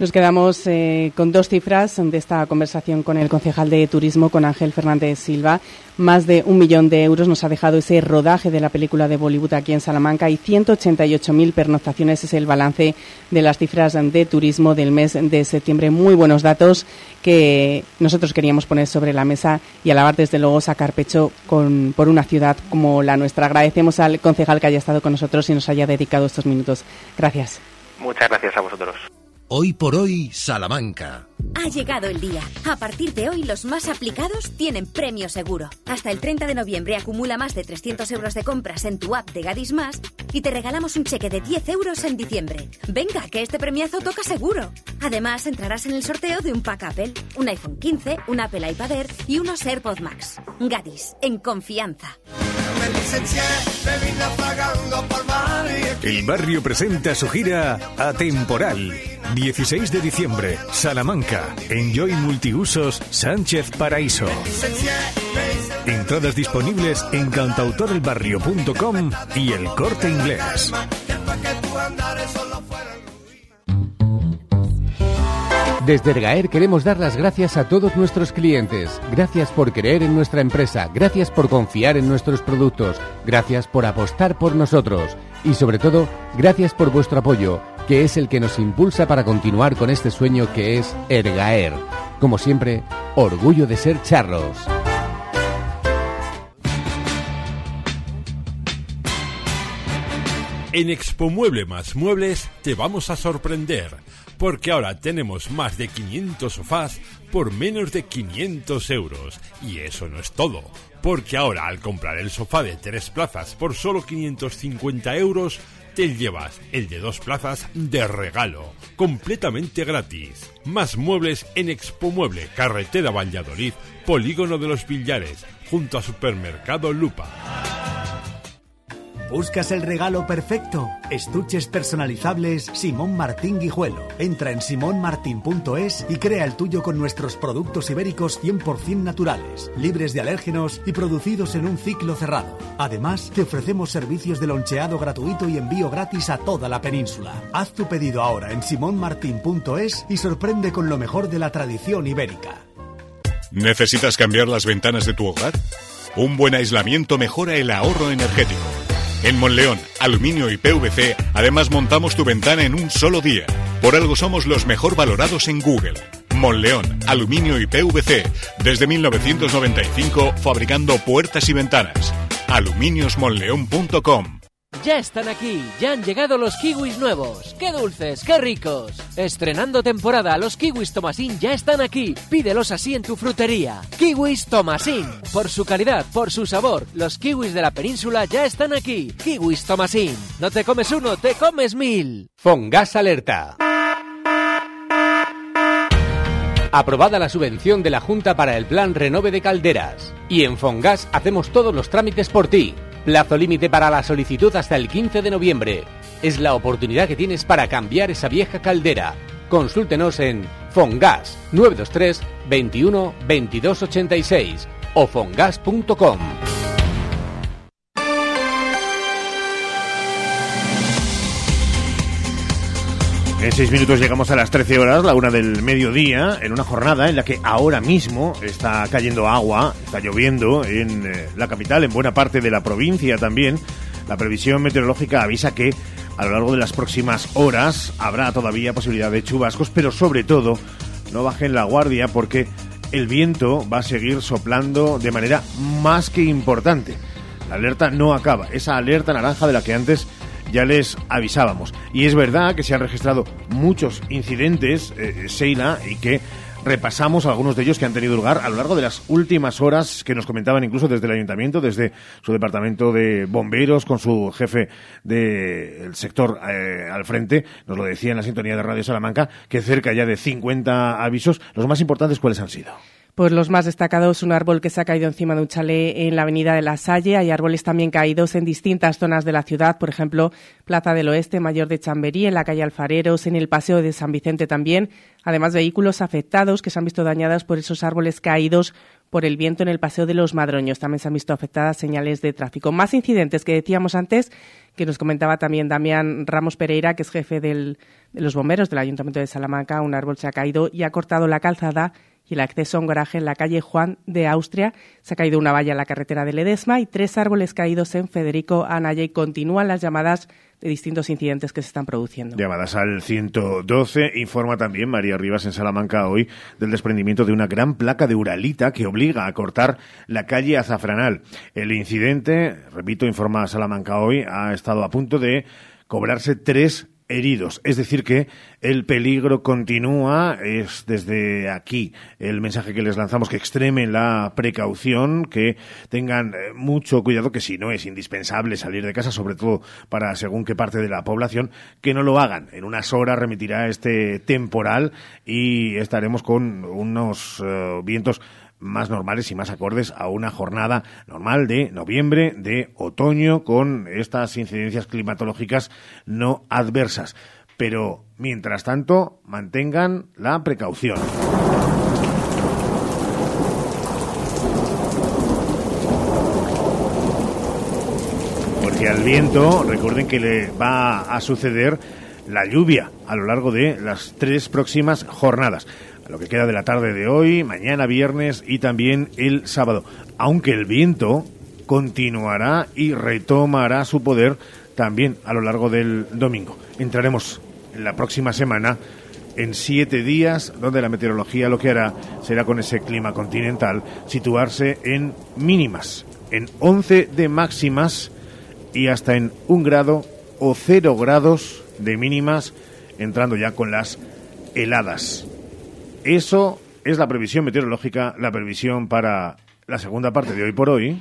[SPEAKER 3] Nos quedamos eh, con dos cifras de esta conversación con el concejal de turismo, con Ángel Fernández Silva. Más de un millón de euros nos ha dejado ese rodaje de la película de Bollywood aquí en Salamanca y 188.000 pernoctaciones es el balance de las cifras de turismo del mes de septiembre. Muy buenos datos que nosotros queríamos poner sobre la mesa y alabar desde luego sacar pecho con, por una ciudad como la nuestra. Agradecemos al concejal que haya estado con nosotros y nos haya dedicado estos minutos. Gracias.
[SPEAKER 27] Muchas gracias a vosotros.
[SPEAKER 1] Hoy por hoy, Salamanca.
[SPEAKER 28] Ha llegado el día. A partir de hoy, los más aplicados tienen premio seguro. Hasta el 30 de noviembre acumula más de 300 euros de compras en tu app de Gadis Más y te regalamos un cheque de 10 euros en diciembre. Venga, que este premiazo toca seguro. Además, entrarás en el sorteo de un pack Apple, un iPhone 15, un Apple iPad Air y unos AirPods Max. Gadis, en confianza.
[SPEAKER 14] El barrio presenta su gira Atemporal. 16 de diciembre, Salamanca, Enjoy Multiusos, Sánchez Paraíso. Entradas disponibles en cantautorelbarrio.com y el corte inglés.
[SPEAKER 13] Desde Ergaer queremos dar las gracias a todos nuestros clientes. Gracias por creer en nuestra empresa, gracias por confiar en nuestros productos, gracias por apostar por nosotros y sobre todo, gracias por vuestro apoyo, que es el que nos impulsa para continuar con este sueño que es Ergaer. Como siempre, orgullo de ser charros.
[SPEAKER 29] En Expo Mueble más Muebles te vamos a sorprender porque ahora tenemos más de 500 sofás por menos de 500 euros. Y eso no es todo, porque ahora al comprar el sofá de tres plazas por solo 550 euros, te llevas el de dos plazas de regalo, completamente gratis. Más muebles en Expo Mueble, Carretera Valladolid, Polígono de los Villares, junto a Supermercado Lupa.
[SPEAKER 30] ¿Buscas el regalo perfecto? Estuches personalizables Simón Martín Guijuelo. Entra en simonmartin.es y crea el tuyo con nuestros productos ibéricos 100% naturales, libres de alérgenos y producidos en un ciclo cerrado. Además, te ofrecemos servicios de loncheado gratuito y envío gratis a toda la península. Haz tu pedido ahora en simonmartin.es y sorprende con lo mejor de la tradición ibérica.
[SPEAKER 14] ¿Necesitas cambiar las ventanas de tu hogar? Un buen aislamiento mejora el ahorro energético. En Monleón, Aluminio y PVC, además montamos tu ventana en un solo día. Por algo somos los mejor valorados en Google. Monleón, Aluminio y PVC, desde 1995 fabricando puertas y ventanas. aluminiosmonleón.com
[SPEAKER 31] ya están aquí, ya han llegado los kiwis nuevos. ¡Qué dulces, qué ricos! Estrenando temporada, los kiwis Tomasín ya están aquí. Pídelos así en tu frutería. Kiwis Tomasín. Por su calidad, por su sabor, los kiwis de la península ya están aquí. Kiwis Tomasín. No te comes uno, te comes mil.
[SPEAKER 13] Fongas Alerta. Aprobada la subvención de la Junta para el Plan Renove de Calderas. Y en Fongas hacemos todos los trámites por ti. Plazo límite para la solicitud hasta el 15 de noviembre. Es la oportunidad que tienes para cambiar esa vieja caldera. Consúltenos en Fongas 923 21 22 86 o fongas.com.
[SPEAKER 2] En seis minutos llegamos a las 13 horas, la una del mediodía, en una jornada en la que ahora mismo está cayendo agua, está lloviendo en eh, la capital, en buena parte de la provincia también. La previsión meteorológica avisa que a lo largo de las próximas horas habrá todavía posibilidad de chubascos, pero sobre todo no bajen la guardia porque el viento va a seguir soplando de manera más que importante. La alerta no acaba, esa alerta naranja de la que antes ya les avisábamos. Y es verdad que se han registrado muchos incidentes, eh, Sheila, y que repasamos algunos de ellos que han tenido lugar a lo largo de las últimas horas que nos comentaban incluso desde el ayuntamiento, desde su departamento de bomberos, con su jefe del sector eh, al frente, nos lo decía en la sintonía de Radio Salamanca, que cerca ya de 50 avisos. Los más importantes, ¿cuáles han sido?
[SPEAKER 3] Pues los más destacados, un árbol que se ha caído encima de un chalet en la avenida de la Salle. Hay árboles también caídos en distintas zonas de la ciudad, por ejemplo, Plaza del Oeste, Mayor de Chamberí, en la calle Alfareros, en el Paseo de San Vicente también. Además, vehículos afectados que se han visto dañados por esos árboles caídos por el viento en el Paseo de los Madroños. También se han visto afectadas señales de tráfico. Más incidentes que decíamos antes, que nos comentaba también Damián Ramos Pereira, que es jefe de los bomberos del Ayuntamiento de Salamanca. Un árbol se ha caído y ha cortado la calzada y el acceso a un garaje en la calle Juan de Austria. Se ha caído una valla en la carretera de Ledesma y tres árboles caídos en Federico Anaya y continúan las llamadas de distintos incidentes que se están produciendo.
[SPEAKER 2] Llamadas al 112. Informa también María Rivas en Salamanca hoy del desprendimiento de una gran placa de Uralita que obliga a cortar la calle Azafranal. El incidente, repito, informa Salamanca hoy, ha estado a punto de cobrarse tres heridos. Es decir, que el peligro continúa. Es desde aquí el mensaje que les lanzamos, que extremen la precaución, que tengan eh, mucho cuidado, que si no es indispensable salir de casa, sobre todo para según qué parte de la población, que no lo hagan. En unas horas remitirá este temporal y estaremos con unos eh, vientos más normales y más acordes a una jornada normal de noviembre, de otoño, con estas incidencias climatológicas no adversas. Pero, mientras tanto, mantengan la precaución. Porque al viento, recuerden que le va a suceder la lluvia a lo largo de las tres próximas jornadas lo que queda de la tarde de hoy, mañana viernes y también el sábado. Aunque el viento continuará y retomará su poder también a lo largo del domingo. Entraremos en la próxima semana en siete días, donde la meteorología lo que hará será con ese clima continental situarse en mínimas, en 11 de máximas y hasta en un grado o cero grados de mínimas, entrando ya con las heladas. Eso es la previsión meteorológica, la previsión para la segunda parte de hoy por hoy.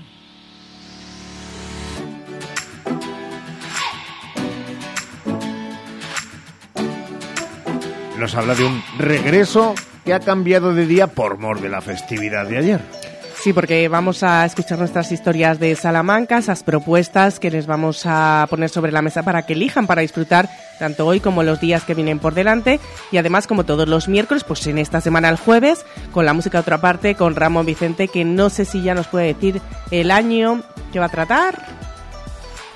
[SPEAKER 2] Nos habla de un regreso que ha cambiado de día por mor de la festividad de ayer.
[SPEAKER 3] Sí, porque vamos a escuchar nuestras historias de Salamanca, esas propuestas que les vamos a poner sobre la mesa para que elijan para disfrutar tanto hoy como los días que vienen por delante. Y además, como todos los miércoles, pues en esta semana el jueves, con la música otra parte, con Ramón Vicente, que no sé si ya nos puede decir el año que va a tratar.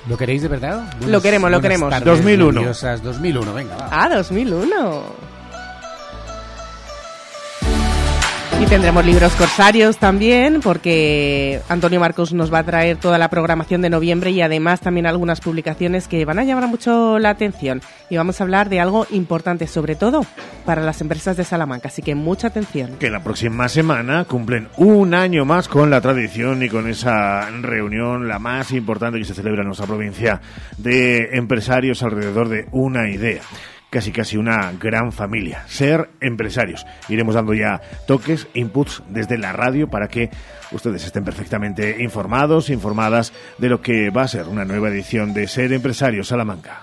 [SPEAKER 32] ¿Lo queréis de verdad?
[SPEAKER 3] lo queremos, lo queremos.
[SPEAKER 2] 2001.
[SPEAKER 32] 2001, venga, va.
[SPEAKER 3] Ah, 2001. Y tendremos libros corsarios también, porque Antonio Marcos nos va a traer toda la programación de noviembre y además también algunas publicaciones que van a llamar mucho la atención. Y vamos a hablar de algo importante, sobre todo para las empresas de Salamanca, así que mucha atención.
[SPEAKER 2] Que la próxima semana cumplen un año más con la tradición y con esa reunión, la más importante que se celebra en nuestra provincia, de empresarios alrededor de una idea casi casi una gran familia, ser empresarios. Iremos dando ya toques, inputs desde la radio para que ustedes estén perfectamente informados, informadas de lo que va a ser una nueva edición de Ser Empresarios Salamanca.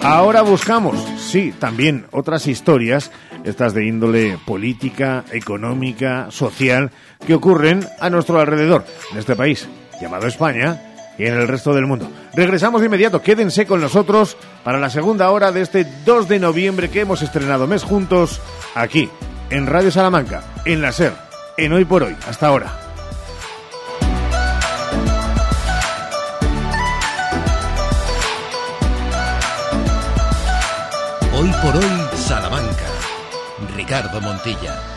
[SPEAKER 2] Ahora buscamos, sí, también otras historias, estas de índole política, económica, social, que ocurren a nuestro alrededor, en este país llamado España, y en el resto del mundo. Regresamos de inmediato, quédense con nosotros para la segunda hora de este 2 de noviembre que hemos estrenado mes juntos aquí, en Radio Salamanca, en la SER, en Hoy por Hoy. Hasta ahora.
[SPEAKER 1] Hoy por Hoy Salamanca. Ricardo Montilla.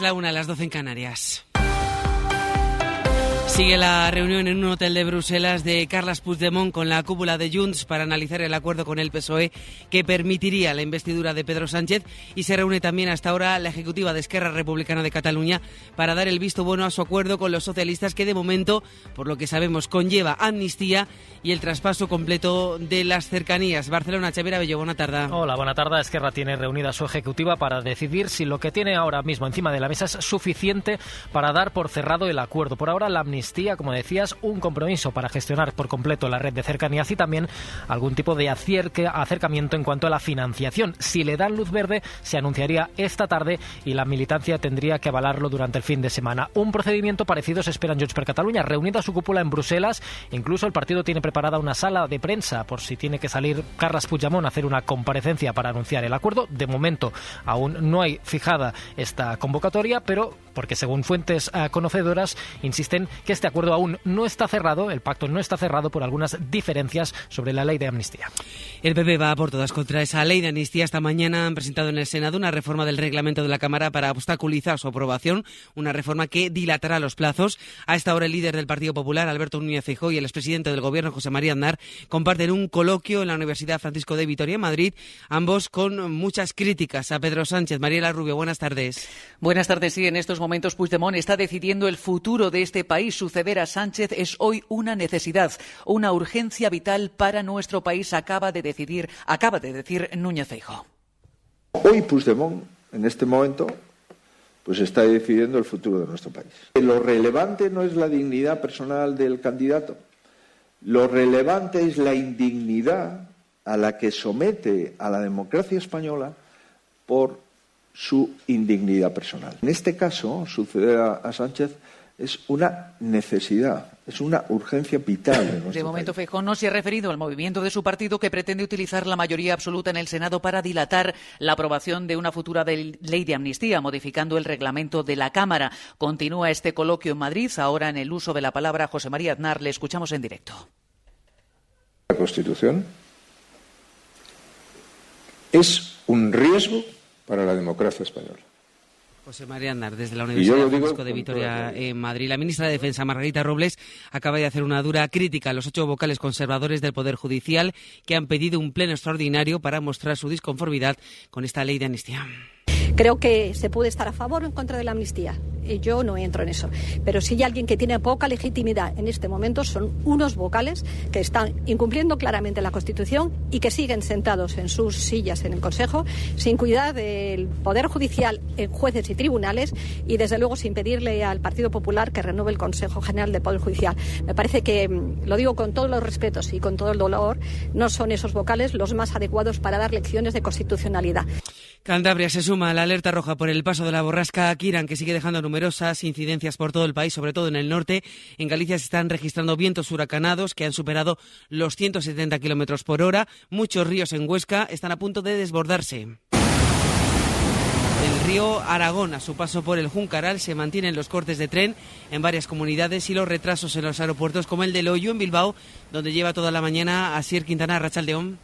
[SPEAKER 33] La una, las doce en Canarias. Sigue la reunión en un hotel de Bruselas de Carles Puigdemont con la cúpula de Junts para analizar el acuerdo con el PSOE que permitiría la investidura de Pedro Sánchez y se reúne también hasta ahora la ejecutiva de Esquerra Republicana de Cataluña para dar el visto bueno a su acuerdo con los socialistas que de momento, por lo que sabemos, conlleva amnistía y el traspaso completo de las cercanías. Barcelona, Chavera Bello, buena tarde.
[SPEAKER 34] Hola, buena tarde. Esquerra tiene reunida su ejecutiva para decidir si lo que tiene ahora mismo encima de la mesa es suficiente para dar por cerrado el acuerdo. Por ahora la amnistía como decías, un compromiso para gestionar por completo la red de cercanías y también algún tipo de acercamiento en cuanto a la financiación. Si le dan luz verde, se anunciaría esta tarde y la militancia tendría que avalarlo durante el fin de semana. Un procedimiento parecido se espera en Junts per Cataluña, reunida su cúpula en Bruselas. Incluso el partido tiene preparada una sala de prensa por si tiene que salir Carles Puigdemont a hacer una comparecencia para anunciar el acuerdo. De momento aún no hay fijada esta convocatoria, pero porque según fuentes eh, conocedoras insisten que este acuerdo aún no está cerrado, el pacto no está cerrado por algunas diferencias sobre la ley de amnistía.
[SPEAKER 33] El PP va por todas contra esa ley de amnistía. Esta mañana han presentado en el Senado una reforma del reglamento de la Cámara para obstaculizar su aprobación, una reforma que dilatará los plazos. A esta hora el líder del Partido Popular, Alberto Núñez Feijóo, y el expresidente del Gobierno, José María Aznar, comparten un coloquio en la Universidad Francisco de Vitoria, en Madrid, ambos con muchas críticas a Pedro Sánchez. Mariela Rubio, buenas tardes.
[SPEAKER 35] Buenas tardes. Sí, en estos momentos Puigdemont está decidiendo el futuro de este país. Suceder a Sánchez es hoy una necesidad, una urgencia vital para nuestro país, acaba de decidir, acaba de decir Núñez Feijóo.
[SPEAKER 36] Hoy Puigdemont, en este momento, pues está decidiendo el futuro de nuestro país. Lo relevante no es la dignidad personal del candidato, lo relevante es la indignidad a la que somete a la democracia española por su indignidad personal. En este caso, suceder a, Sánchez es una necesidad, es una urgencia vital. (laughs)
[SPEAKER 35] De, momento, Feijóo no se ha referido al movimiento de su partido que pretende utilizar la mayoría absoluta en el Senado para dilatar la aprobación de una futura ley de amnistía, modificando el reglamento de la Cámara. Continúa este coloquio en Madrid. Ahora, en el uso de la palabra José María Aznar, le escuchamos en directo.
[SPEAKER 36] La Constitución es un riesgo para la democracia española.
[SPEAKER 33] José María Andar, desde la Universidad Francisco de Vitoria en Madrid. La ministra de Defensa, Margarita Robles, acaba de hacer una dura crítica a los ocho vocales conservadores del Poder Judicial que han pedido un pleno extraordinario para mostrar su disconformidad con esta ley de amnistía.
[SPEAKER 37] Creo que se puede estar a favor o en contra de la amnistía. Yo no entro en eso. Pero si hay alguien que tiene poca legitimidad en este momento son unos vocales que están incumpliendo claramente la Constitución y que siguen sentados en sus sillas en el Consejo sin cuidar del Poder Judicial en jueces y tribunales y desde luego sin pedirle al Partido Popular que renueve el Consejo General del Poder Judicial. Me parece que, mm, lo digo con todos los respetos y con todo el dolor, no son esos vocales los más adecuados para dar lecciones de constitucionalidad.
[SPEAKER 33] Cantabria se suma a la alerta roja por el paso de la borrasca Kiran, que sigue dejando numerosas incidencias por todo el país, sobre todo en el norte. En Galicia se están registrando vientos huracanados que han superado los 170 kilómetros por hora. Muchos ríos en Huesca están a punto de desbordarse. El río Aragón, a su paso por el Juncaral, se mantienen los cortes de tren en varias comunidades y los retrasos en los aeropuertos, como el de Loyo en Bilbao, donde lleva toda la mañana a Sier Quintana Rachaldeón.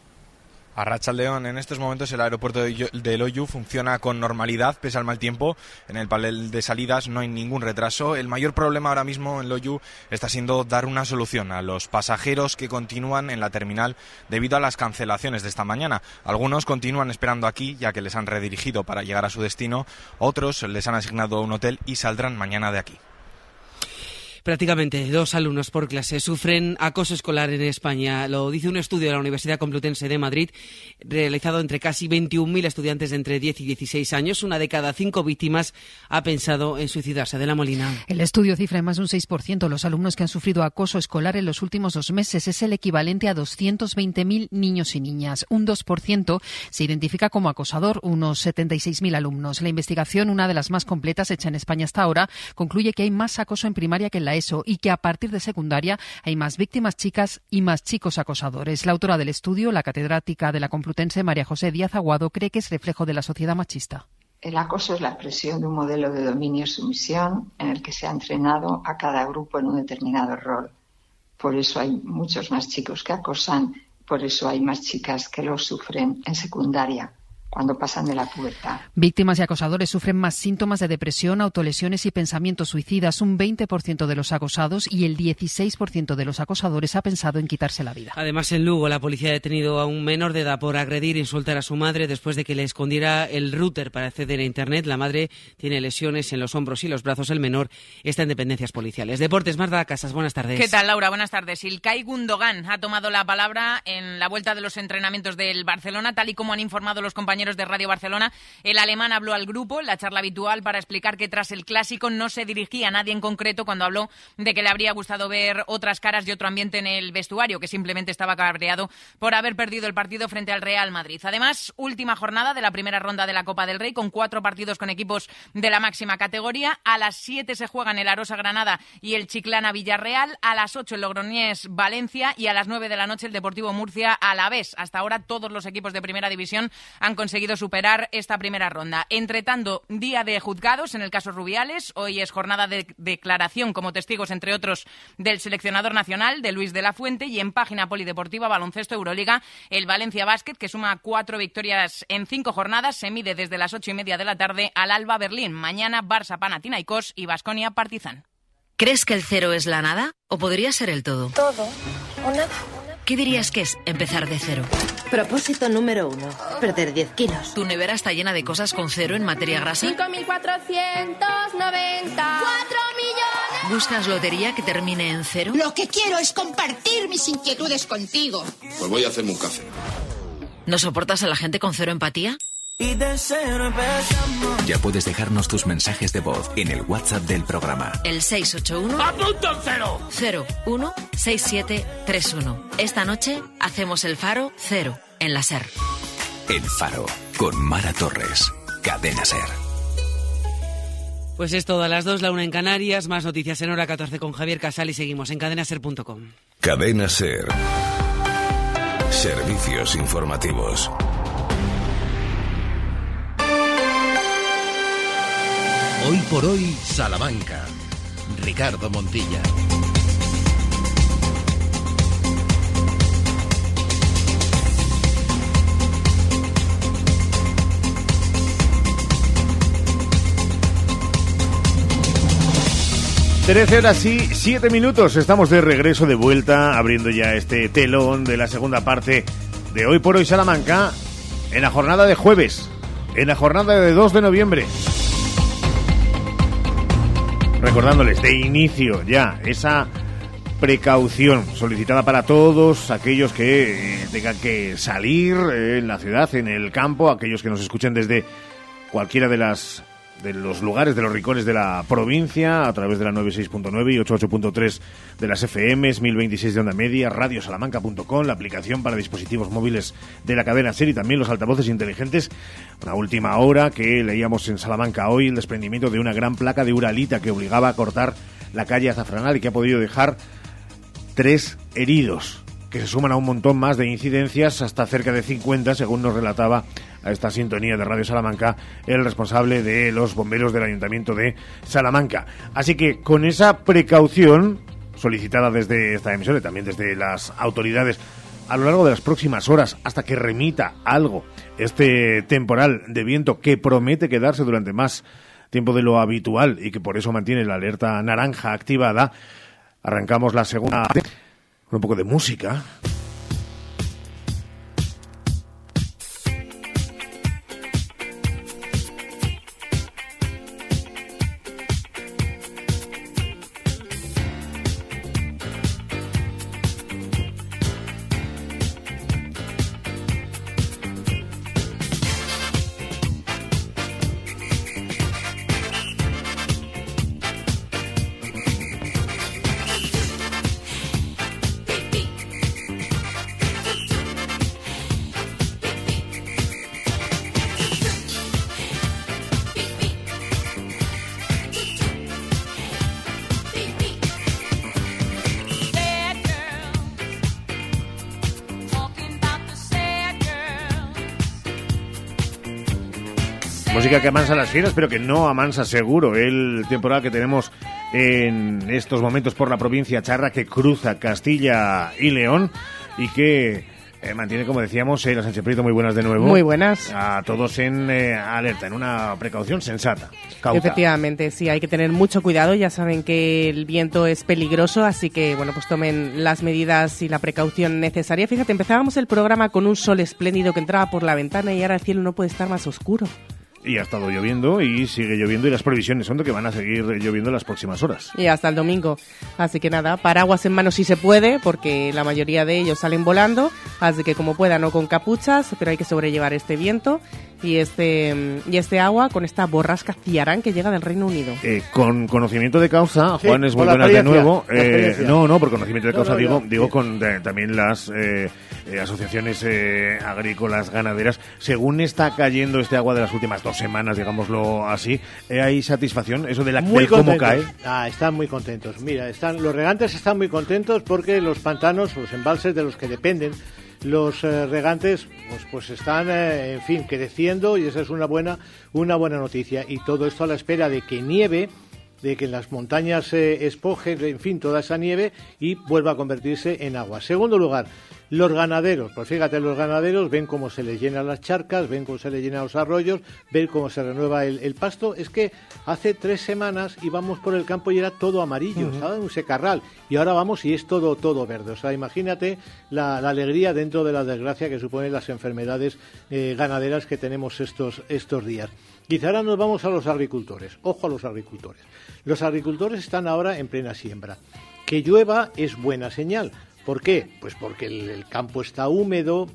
[SPEAKER 24] A León, en estos momentos el aeropuerto de Loyu funciona con normalidad pese al mal tiempo. En el panel de salidas no hay ningún retraso. El mayor problema ahora mismo en Loyu está siendo dar una solución a los pasajeros que continúan en la terminal debido a las cancelaciones de esta mañana. Algunos continúan esperando aquí ya que les han redirigido para llegar a su destino. Otros les han asignado un hotel y saldrán mañana de aquí.
[SPEAKER 33] Prácticamente dos alumnos por clase sufren acoso escolar en España. Lo dice un estudio de la Universidad Complutense de Madrid, realizado entre casi 21.000 estudiantes de entre 10 y 16 años. Una de cada cinco víctimas ha pensado en suicidarse. De la Molina.
[SPEAKER 38] El estudio cifra en más de un 6% los alumnos que han sufrido acoso escolar en los últimos dos meses. Es el equivalente a 220.000 niños y niñas. Un 2% se identifica como acosador, unos 76.000 alumnos. La investigación, una de las más completas hecha en España hasta ahora, concluye que hay más acoso en primaria que en la ESO y que a partir de secundaria hay más víctimas chicas y más chicos acosadores. La autora del estudio, la catedrática de la Complutense, María José Díaz Aguado, cree que es reflejo de la sociedad machista.
[SPEAKER 39] El acoso es la expresión de un modelo de dominio y sumisión en el que se ha entrenado a cada grupo en un determinado rol. Por eso hay muchos más chicos que acosan, por eso hay más chicas que lo sufren en secundaria cuando pasan de la pubertad.
[SPEAKER 38] Víctimas y acosadores sufren más síntomas de depresión, autolesiones y pensamientos suicidas. Un 20% de los acosados y el 16% de los acosadores ha pensado en quitarse la vida.
[SPEAKER 33] Además, en Lugo, la policía ha detenido a un menor de edad por agredir e insultar a su madre después de que le escondiera el router para acceder a Internet. La madre tiene lesiones en los hombros y los brazos. El menor está en dependencias policiales. Deportes, Marta Casas, buenas tardes.
[SPEAKER 40] ¿Qué tal, Laura? Buenas tardes. Ilkay Gundogan ha tomado la palabra en la vuelta de los entrenamientos del Barcelona, tal y como han informado los compañeros de Radio Barcelona, el alemán habló al grupo en la charla habitual para explicar que tras el clásico no se dirigía a nadie en concreto cuando habló de que le habría gustado ver otras caras y otro ambiente en el vestuario, que simplemente estaba cabreado por haber perdido el partido frente al Real Madrid. Además, última jornada de la primera ronda de la Copa del Rey con cuatro partidos con equipos de la máxima categoría. A las siete se juegan el Arosa Granada y el Chiclana Villarreal. A las ocho el Logroñés Valencia y a las nueve de la noche el Deportivo Murcia a la vez. Hasta ahora todos los equipos de primera división han conseguido superar esta primera ronda. Entre tanto, día de juzgados en el caso Rubiales. Hoy es jornada de declaración como testigos, entre otros, del seleccionador nacional, de Luis de la Fuente, y en página polideportiva Baloncesto Euroliga, el Valencia Basket, que suma cuatro victorias en cinco jornadas, se mide desde las ocho y media de la tarde al Alba Berlín. Mañana Barça Panathinaikos y Basconia Partizan.
[SPEAKER 25] ¿Crees que el cero es la nada o podría ser el todo?
[SPEAKER 41] Todo o nada.
[SPEAKER 25] ¿Qué dirías que es empezar de cero?
[SPEAKER 41] Propósito número uno, perder 10 kilos.
[SPEAKER 25] ¿Tu nevera está llena de cosas con cero en materia grasa?
[SPEAKER 41] 5.490. ¡4 millones!
[SPEAKER 25] ¿Buscas lotería que termine en cero?
[SPEAKER 41] Lo que quiero es compartir mis inquietudes contigo.
[SPEAKER 42] Pues voy a hacerme un café.
[SPEAKER 25] ¿No soportas a la gente con cero empatía?
[SPEAKER 26] Ya puedes dejarnos tus mensajes de voz en el WhatsApp del programa.
[SPEAKER 25] El 681
[SPEAKER 42] ¡Apunta un cero!
[SPEAKER 25] 016731. Esta noche hacemos el faro cero en la SER.
[SPEAKER 26] El Faro con Mara Torres. Cadena Ser.
[SPEAKER 33] Pues es todo a las 2, la una en Canarias, más noticias en hora 14 con Javier Casal y seguimos en cadenaser.com.
[SPEAKER 26] Cadena Ser. Servicios informativos.
[SPEAKER 1] Hoy por hoy, Salamanca. Ricardo Montilla.
[SPEAKER 2] Trece horas y siete minutos. Estamos de regreso de vuelta, abriendo ya este telón de la segunda parte de Hoy por Hoy Salamanca, en la jornada de jueves, en la jornada de 2 de noviembre. Recordándoles de inicio ya esa precaución solicitada para todos aquellos que eh, tengan que salir eh, en la ciudad, en el campo, aquellos que nos escuchen desde cualquiera de las de los lugares, de los rincones de la provincia, a través de la 96.9 y 88.3 de las FMs, 1026 de onda media, radiosalamanca.com, la aplicación para dispositivos móviles de la cadena SER y también los altavoces inteligentes. Una última hora que leíamos en Salamanca hoy el desprendimiento de una gran placa de Uralita que obligaba a cortar la calle Azafranal y que ha podido dejar tres heridos que se suman a un montón más de incidencias, hasta cerca de 50, según nos relataba a esta sintonía de Radio Salamanca el responsable de los bomberos del Ayuntamiento de Salamanca. Así que con esa precaución solicitada desde esta emisora y también desde las autoridades a lo largo de las próximas horas hasta que remita algo este temporal de viento que promete quedarse durante más tiempo de lo habitual y que por eso mantiene la alerta naranja activada, arrancamos la segunda un poco de música. Música que amansa las fieras, pero que no amansa seguro el temporal que tenemos en estos momentos por la provincia charra que cruza Castilla y León y que eh, mantiene, como decíamos, eh, las Prieto muy buenas de nuevo.
[SPEAKER 3] Muy buenas.
[SPEAKER 2] A todos en eh, alerta, en una precaución sensata.
[SPEAKER 3] Efectivamente, sí, hay que tener mucho cuidado. Ya saben que el viento es peligroso, así que, bueno, pues tomen las medidas y la precaución necesaria. Fíjate, empezábamos el programa con un sol espléndido que entraba por la ventana y ahora el cielo no puede estar más oscuro
[SPEAKER 2] y ha estado lloviendo y sigue lloviendo y las previsiones son de que van a seguir lloviendo las próximas horas.
[SPEAKER 3] Y hasta el domingo. Así que nada, paraguas en mano si se puede, porque la mayoría de ellos salen volando, así que como pueda, no con capuchas, pero hay que sobrellevar este viento y este y este agua con esta borrasca Ciarán que llega del Reino Unido.
[SPEAKER 2] Eh, con conocimiento de causa, Juan es muy buena de nuevo. Eh, no, no, por conocimiento de causa digo, digo con eh, también las asociaciones agrícolas, ganaderas. Según está cayendo este agua de las últimas dos semanas, digámoslo así, ¿hay satisfacción? Eso de, la, muy cómo cae.
[SPEAKER 7] Ah, están muy contentos. Mira, están los regantes están muy contentos porque los pantanos, los embalses de los que dependen los eh, regantes pues, pues están, eh, en fin, creciendo y esa es una buena, una buena noticia. Y todo esto a la espera de que nieve, de que en las montañas se espoje, en fin, toda esa nieve y vuelva a convertirse en agua. Segundo lugar, los ganaderos, pues fíjate, los ganaderos ven cómo se les llenan las charcas, ven cómo se les llenan los arroyos, ven cómo se renueva el, pasto. Es que hace tres semanas íbamos por el campo y era todo amarillo, estaba en un secarral. Y ahora vamos y es todo, todo verde. O sea, imagínate la, alegría dentro de la desgracia que suponen las enfermedades eh, ganaderas que tenemos estos, estos días. Quizá ahora nos vamos a los agricultores. Ojo a los agricultores. Los agricultores están ahora en plena siembra. Que llueva es buena señal, ¿Por qué? Pues porque el, campo está húmedo,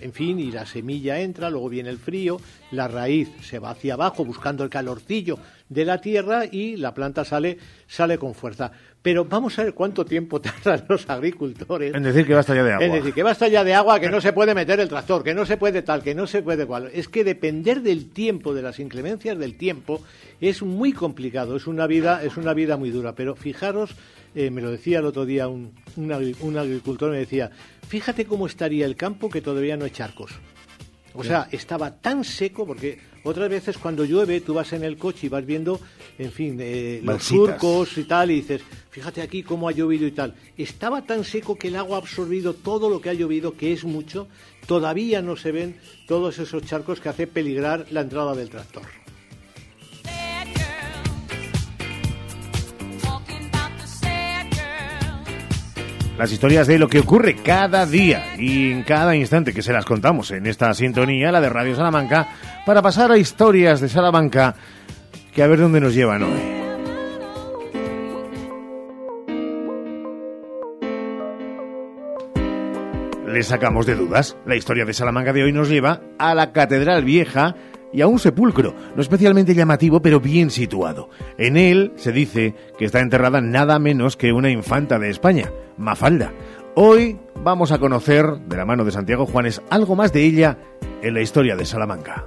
[SPEAKER 7] en fin, y la semilla entra, luego viene el frío, la raíz se va hacia abajo buscando el calorcillo de la tierra y la planta sale, sale con fuerza. Pero vamos a ver cuánto tiempo (laughs) tardan los agricultores.
[SPEAKER 2] En decir que basta ya de agua.
[SPEAKER 7] En decir que basta ya de agua, que no se puede meter el tractor, que no se puede tal, que no se puede cual. Es que depender del tiempo, de las inclemencias del tiempo, es muy complicado. Es una vida, es una vida muy dura. Pero fijaros eh, me lo decía el otro día un, un, agricultor, me decía, fíjate cómo estaría el campo que todavía no hay charcos. O sea, estaba tan seco porque otras veces cuando llueve tú vas en el coche y vas viendo, en fin, eh, los surcos y tal y dices, fíjate aquí cómo ha llovido y tal. Estaba tan seco que el agua ha absorbido todo lo que ha llovido, que es mucho. Todavía no se ven todos esos charcos que hace peligrar la entrada del tractor.
[SPEAKER 2] Las historias de lo que ocurre cada día y en cada instante que se las contamos en esta sintonía, la de Radio Salamanca, para pasar a historias de Salamanca que a ver dónde nos llevan hoy. Le sacamos de dudas. La historia de Salamanca de hoy nos lleva a la Catedral Vieja y a un sepulcro, no especialmente llamativo, pero bien situado. En él se dice que está enterrada nada menos que una infanta de España, Mafalda. Hoy vamos a conocer, de la mano de Santiago Juanes, algo más de ella en la historia de Salamanca.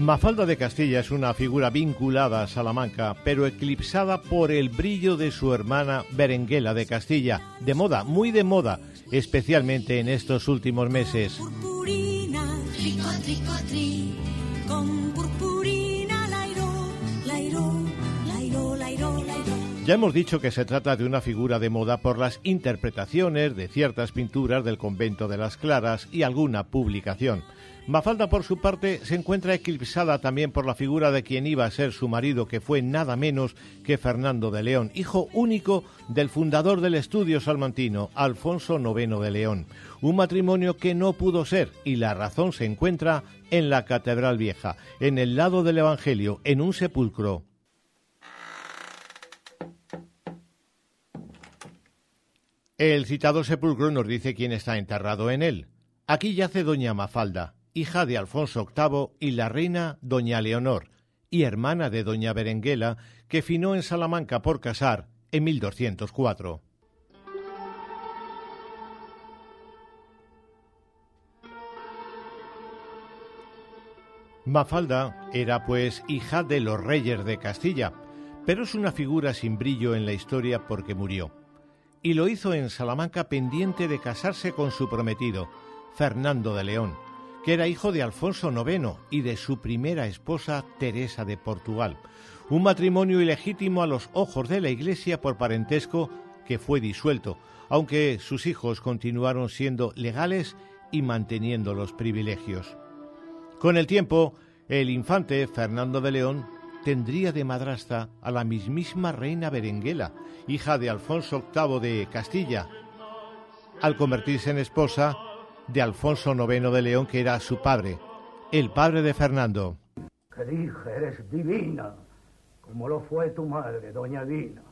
[SPEAKER 7] Mafalda de Castilla es una figura vinculada a Salamanca, pero eclipsada por el brillo de su hermana Berenguela de Castilla, de moda, muy de moda, especialmente en estos últimos meses. Ya hemos dicho que se trata de una figura de moda por las interpretaciones de ciertas pinturas del convento de las Claras y alguna publicación. Mafalda, por su parte, se encuentra eclipsada también por la figura de quien iba a ser su marido, que fue nada menos que Fernando de León, hijo único del fundador del estudio salmantino, Alfonso IX de León. Un matrimonio que no pudo ser, y la razón se encuentra en la Catedral Vieja, en el lado del Evangelio, en un sepulcro. El citado sepulcro nos dice quién está enterrado en él. Aquí yace doña Mafalda, hija de Alfonso VIII y la reina Doña Leonor, y hermana de Doña Berenguela, que finó en Salamanca por casar en 1204. Mafalda era pues hija de los reyes de Castilla, pero es una figura sin brillo en la historia porque murió. Y lo hizo en Salamanca pendiente de casarse con su prometido, Fernando de León, que era hijo de Alfonso IX y de su primera esposa Teresa de Portugal, un matrimonio ilegítimo a los ojos de la Iglesia por parentesco que fue disuelto, aunque sus hijos continuaron siendo legales y manteniendo los privilegios. Con el tiempo, el infante Fernando de León tendría de madrastra a la mismísima reina Berenguela, hija de Alfonso VIII de Castilla, al convertirse en esposa de Alfonso IX de León, que era su padre, el padre de Fernando.
[SPEAKER 43] Que dije, eres divina, como lo fue tu madre, doña Dina.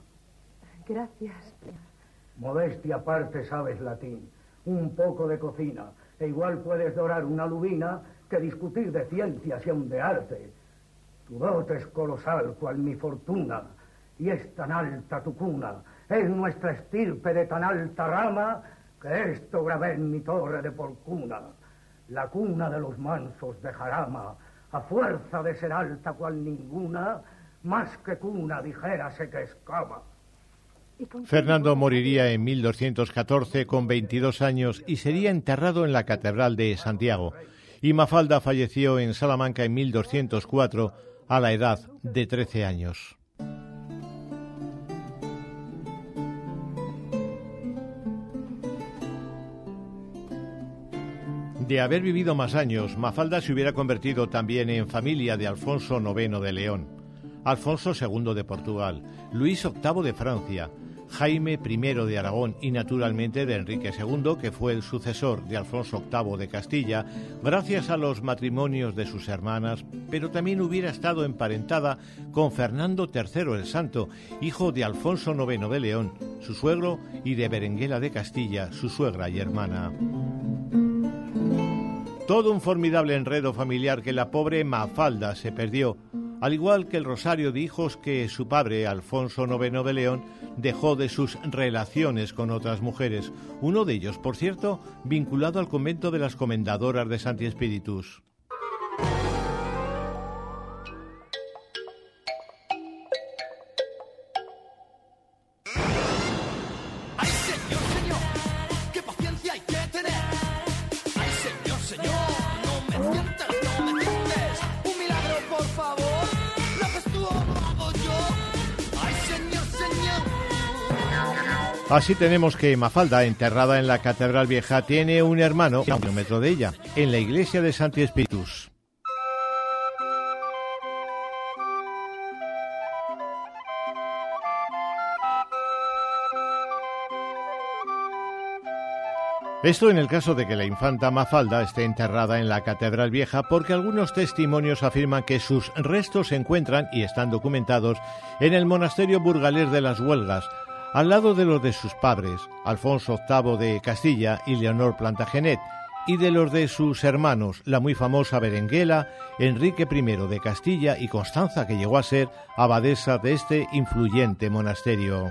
[SPEAKER 44] Gracias.
[SPEAKER 43] Modestia aparte sabes latín, un poco de cocina, e igual puedes dorar una lubina que discutir de ciencias y aun de arte. Tu dote es colosal cual mi fortuna, y es tan alta tu cuna, es nuestra estirpe de tan alta rama, que esto grabé en mi torre de porcuna, la cuna de los mansos de Jarama, a fuerza de ser alta cual ninguna, más que cuna dijérase que escama.
[SPEAKER 7] Fernando moriría en 1214 con 22 años y sería enterrado en la Catedral de Santiago. Y Mafalda falleció en Salamanca en 1204 a la edad de 13 años. De haber vivido más años, Mafalda se hubiera convertido también en familia de Alfonso IX de León, Alfonso II de Portugal, Luis VIII de Francia, Jaime I de Aragón y naturalmente de Enrique II, que fue el sucesor de Alfonso VIII de Castilla, gracias a los matrimonios de sus hermanas, pero también hubiera estado emparentada con Fernando III el Santo, hijo de Alfonso IX de León, su suegro, y de Berenguela de Castilla, su suegra y hermana. Todo un formidable enredo familiar que la pobre Mafalda se perdió, al igual que el rosario de hijos que su padre, Alfonso IX de León, dejó de sus relaciones con otras mujeres, uno de ellos, por cierto, vinculado al convento de las Comendadoras de Santi Espíritus. Así tenemos que Mafalda, enterrada en la Catedral Vieja, tiene un hermano a un kilómetro de ella, en la iglesia de Santi Espíritus. Esto en el caso de que la infanta Mafalda esté enterrada en la Catedral Vieja, porque algunos testimonios afirman que sus restos se encuentran, y están documentados, en el monasterio burgalés de las Huelgas, al lado de los de sus padres, Alfonso VIII de Castilla y Leonor Plantagenet, y de los de sus hermanos, la muy famosa Berenguela, Enrique I de Castilla y Constanza, que llegó a ser abadesa de este influyente monasterio.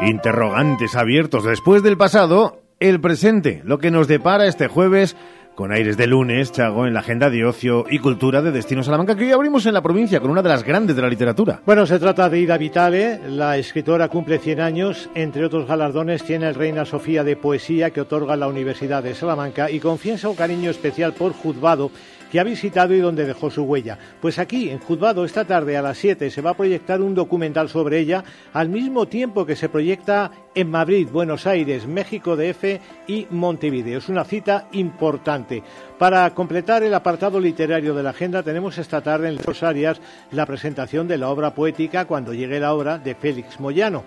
[SPEAKER 2] Interrogantes abiertos después del pasado, el presente, lo que nos depara este jueves con aires de lunes, Chago, en la agenda de ocio y cultura de Destino Salamanca, que hoy abrimos en la provincia con una de las grandes de la literatura.
[SPEAKER 7] Bueno, se trata de Ida Vitale, la escritora cumple 100 años, entre otros galardones tiene el Reina Sofía de Poesía que otorga la Universidad de Salamanca y confiesa un cariño especial por Juzbado que ha visitado y donde dejó su huella. Pues aquí, en Juzbado, esta tarde a las 7 se va a proyectar un documental sobre ella, al mismo tiempo que se proyecta en Madrid, Buenos Aires, México DF y Montevideo. Es una cita importante. Para completar el apartado literario de la agenda tenemos esta tarde en Los Arias la presentación de la obra poética Cuando llegue la hora de Félix Moyano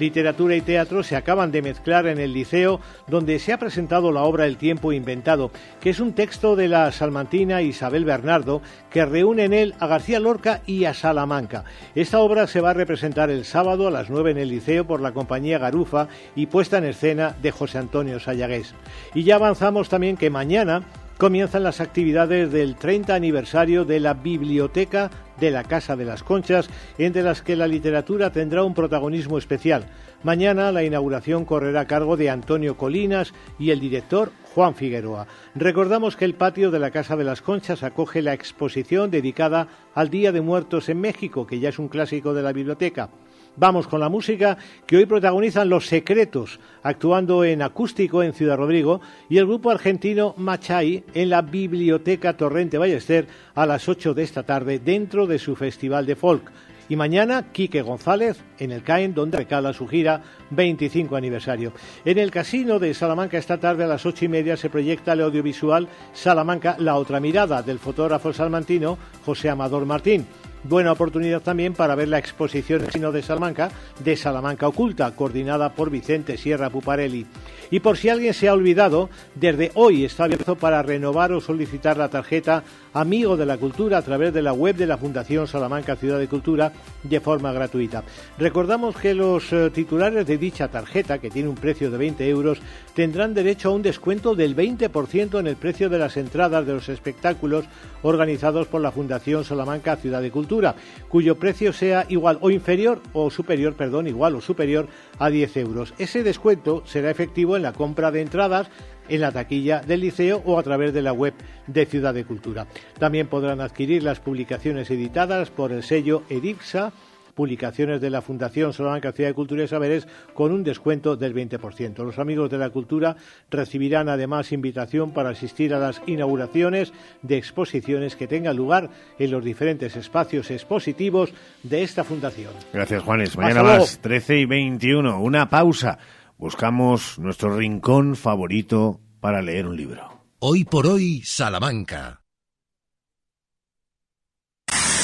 [SPEAKER 7] literatura y teatro se acaban de mezclar en el liceo donde se ha presentado la obra El tiempo inventado, que es un texto de la salmantina Isabel Bernardo que reúne en él a García Lorca y a Salamanca. Esta obra se va a representar el sábado a las 9 en el liceo por la compañía Garufa y puesta en escena de José Antonio Sayagués. Y ya avanzamos también que mañana comienzan las actividades del 30 aniversario de la Biblioteca de la Casa de las Conchas, entre las que la literatura tendrá un protagonismo especial. Mañana la inauguración correrá a cargo de Antonio Colinas y el director Juan Figueroa. Recordamos que el patio de la Casa de las Conchas acoge la exposición dedicada al Día de Muertos en México, que ya es un clásico de la biblioteca. Vamos con la música que hoy protagonizan Los Secretos, actuando en acústico en Ciudad Rodrigo, y el grupo argentino Machay en la Biblioteca Torrente Ballester a las 8 de esta tarde dentro de su festival de folk. Y mañana, Quique González en el CAEN, donde recala su gira 25 aniversario. En el casino de Salamanca esta tarde a las ocho y media se proyecta el audiovisual Salamanca, la otra mirada del fotógrafo salmantino José Amador Martín. Buena oportunidad también para ver la exposición de Salamanca de Salamanca Oculta, coordinada por Vicente Sierra Puparelli. Y por si alguien se ha olvidado, desde hoy está abierto para renovar o solicitar la tarjeta Amigo de la Cultura a través de la web de la Fundación Salamanca Ciudad de Cultura de forma gratuita. Recordamos que los eh, titulares de dicha tarjeta, que tiene un precio de 20 euros, tendrán derecho a un descuento del 20% en el precio de las entradas de los espectáculos organizados por la Fundación Salamanca Ciudad de Cultura, cuyo precio sea igual o inferior o superior, perdón, igual o superior a 10 euros. Ese descuento será efectivo en la compra de entradas en la taquilla del liceo o a través de la web de Ciudad de Cultura. También podrán adquirir las publicaciones editadas por el sello Edipsa publicaciones de la Fundación Salamanca Ciudad de Cultura y Saberes con un descuento del 20%. Los amigos de la cultura recibirán además invitación para asistir a las inauguraciones de exposiciones que tengan lugar en los diferentes espacios expositivos de esta fundación.
[SPEAKER 2] Gracias, Juanes. Mañana más, 13 y 21. Una pausa. Buscamos nuestro rincón favorito para leer un libro.
[SPEAKER 1] Hoy por hoy, Salamanca.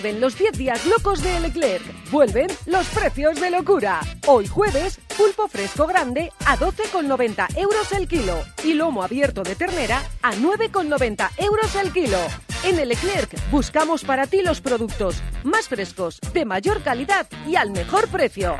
[SPEAKER 23] Vuelven los 10 días locos de Leclerc. Vuelven los precios de locura. Hoy jueves, pulpo fresco grande a 12,90 euros el kilo y lomo abierto de ternera a 9,90 euros el kilo. En el Leclerc buscamos para ti los productos más frescos, de mayor calidad y al mejor precio.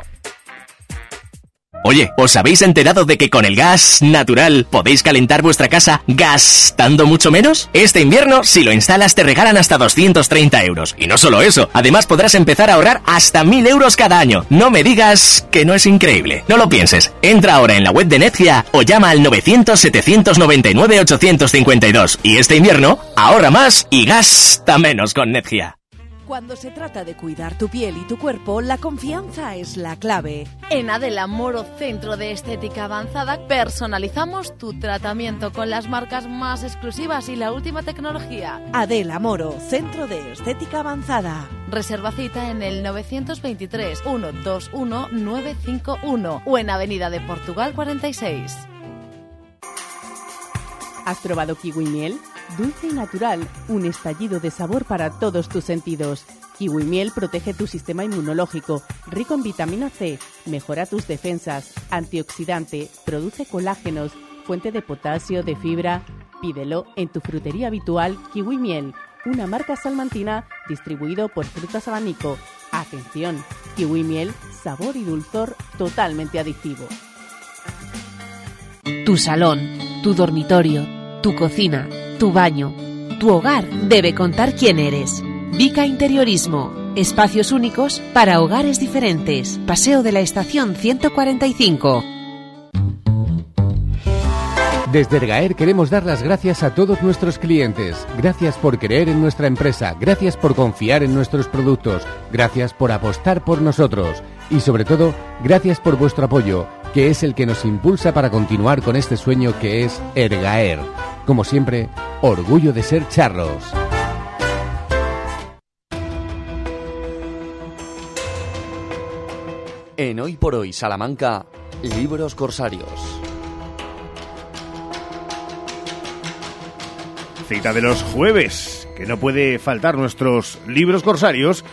[SPEAKER 45] Oye, ¿os habéis enterado de que con el gas natural podéis calentar vuestra casa gastando mucho menos? Este invierno, si lo instalas, te regalan hasta 230 euros. Y no solo eso, además podrás empezar a ahorrar hasta 1000 euros cada año. No me digas que no es increíble. No lo pienses. Entra ahora en la web de Netgia o llama al 900-799-852. Y este invierno, ahorra más y gasta menos con Netgia.
[SPEAKER 23] Cuando se trata de cuidar tu piel y tu cuerpo, la confianza es la clave.
[SPEAKER 43] En Adela Moro Centro de Estética Avanzada personalizamos tu tratamiento con las marcas más exclusivas y la última tecnología.
[SPEAKER 23] Adela Moro Centro de Estética Avanzada.
[SPEAKER 43] Reserva cita en el 923 121 951 o en Avenida de Portugal 46.
[SPEAKER 3] ¿Has probado kiwi miel? Dulce y natural, un estallido de sabor para todos tus sentidos. Kiwi miel protege tu sistema inmunológico, rico en vitamina C, mejora tus defensas, antioxidante, produce colágenos, fuente de potasio, de fibra. Pídelo en tu frutería habitual Kiwi Miel, una marca salmantina distribuido por Frutas Abanico. Atención, Kiwi Miel, sabor y dulzor totalmente adictivo.
[SPEAKER 46] Tu salón, tu dormitorio, tu cocina tu baño. Tu hogar debe contar quién eres. Vica Interiorismo. Espacios únicos para hogares diferentes. Paseo de la Estación 145.
[SPEAKER 32] Desde Ergaer queremos dar las gracias a todos nuestros clientes. Gracias por creer en nuestra empresa, gracias por confiar en nuestros productos, gracias por apostar por nosotros y sobre todo, gracias por vuestro apoyo, que es el que nos impulsa para continuar con este sueño que es Ergaer. Como siempre, orgullo de ser charros.
[SPEAKER 47] En Hoy por Hoy Salamanca, Libros Corsarios.
[SPEAKER 2] Cita de los jueves, que no puede faltar nuestros libros corsarios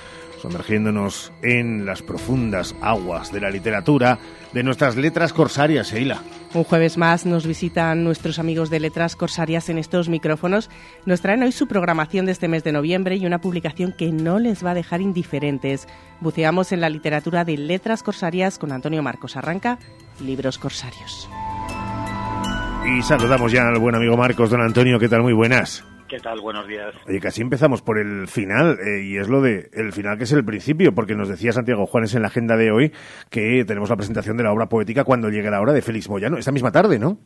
[SPEAKER 2] sumergiéndonos en las profundas aguas de la literatura, de nuestras letras corsarias, Eila.
[SPEAKER 3] Un jueves más nos visitan nuestros amigos de Letras Corsarias en estos micrófonos. Nos traen hoy su programación de este mes de noviembre y una publicación que no les va a dejar indiferentes. Buceamos en la literatura de Letras Corsarias con Antonio Marcos Arranca, Libros Corsarios.
[SPEAKER 2] Y saludamos ya al buen amigo Marcos, don Antonio, ¿qué tal? Muy buenas.
[SPEAKER 48] ¿Qué tal? Buenos días.
[SPEAKER 2] Oye, casi empezamos por el final, eh, y es lo de el final que es el principio, porque nos decía Santiago Juanes en la agenda de hoy que tenemos la presentación de la obra poética cuando llegue la hora de Félix Moyano, esta misma tarde, ¿no?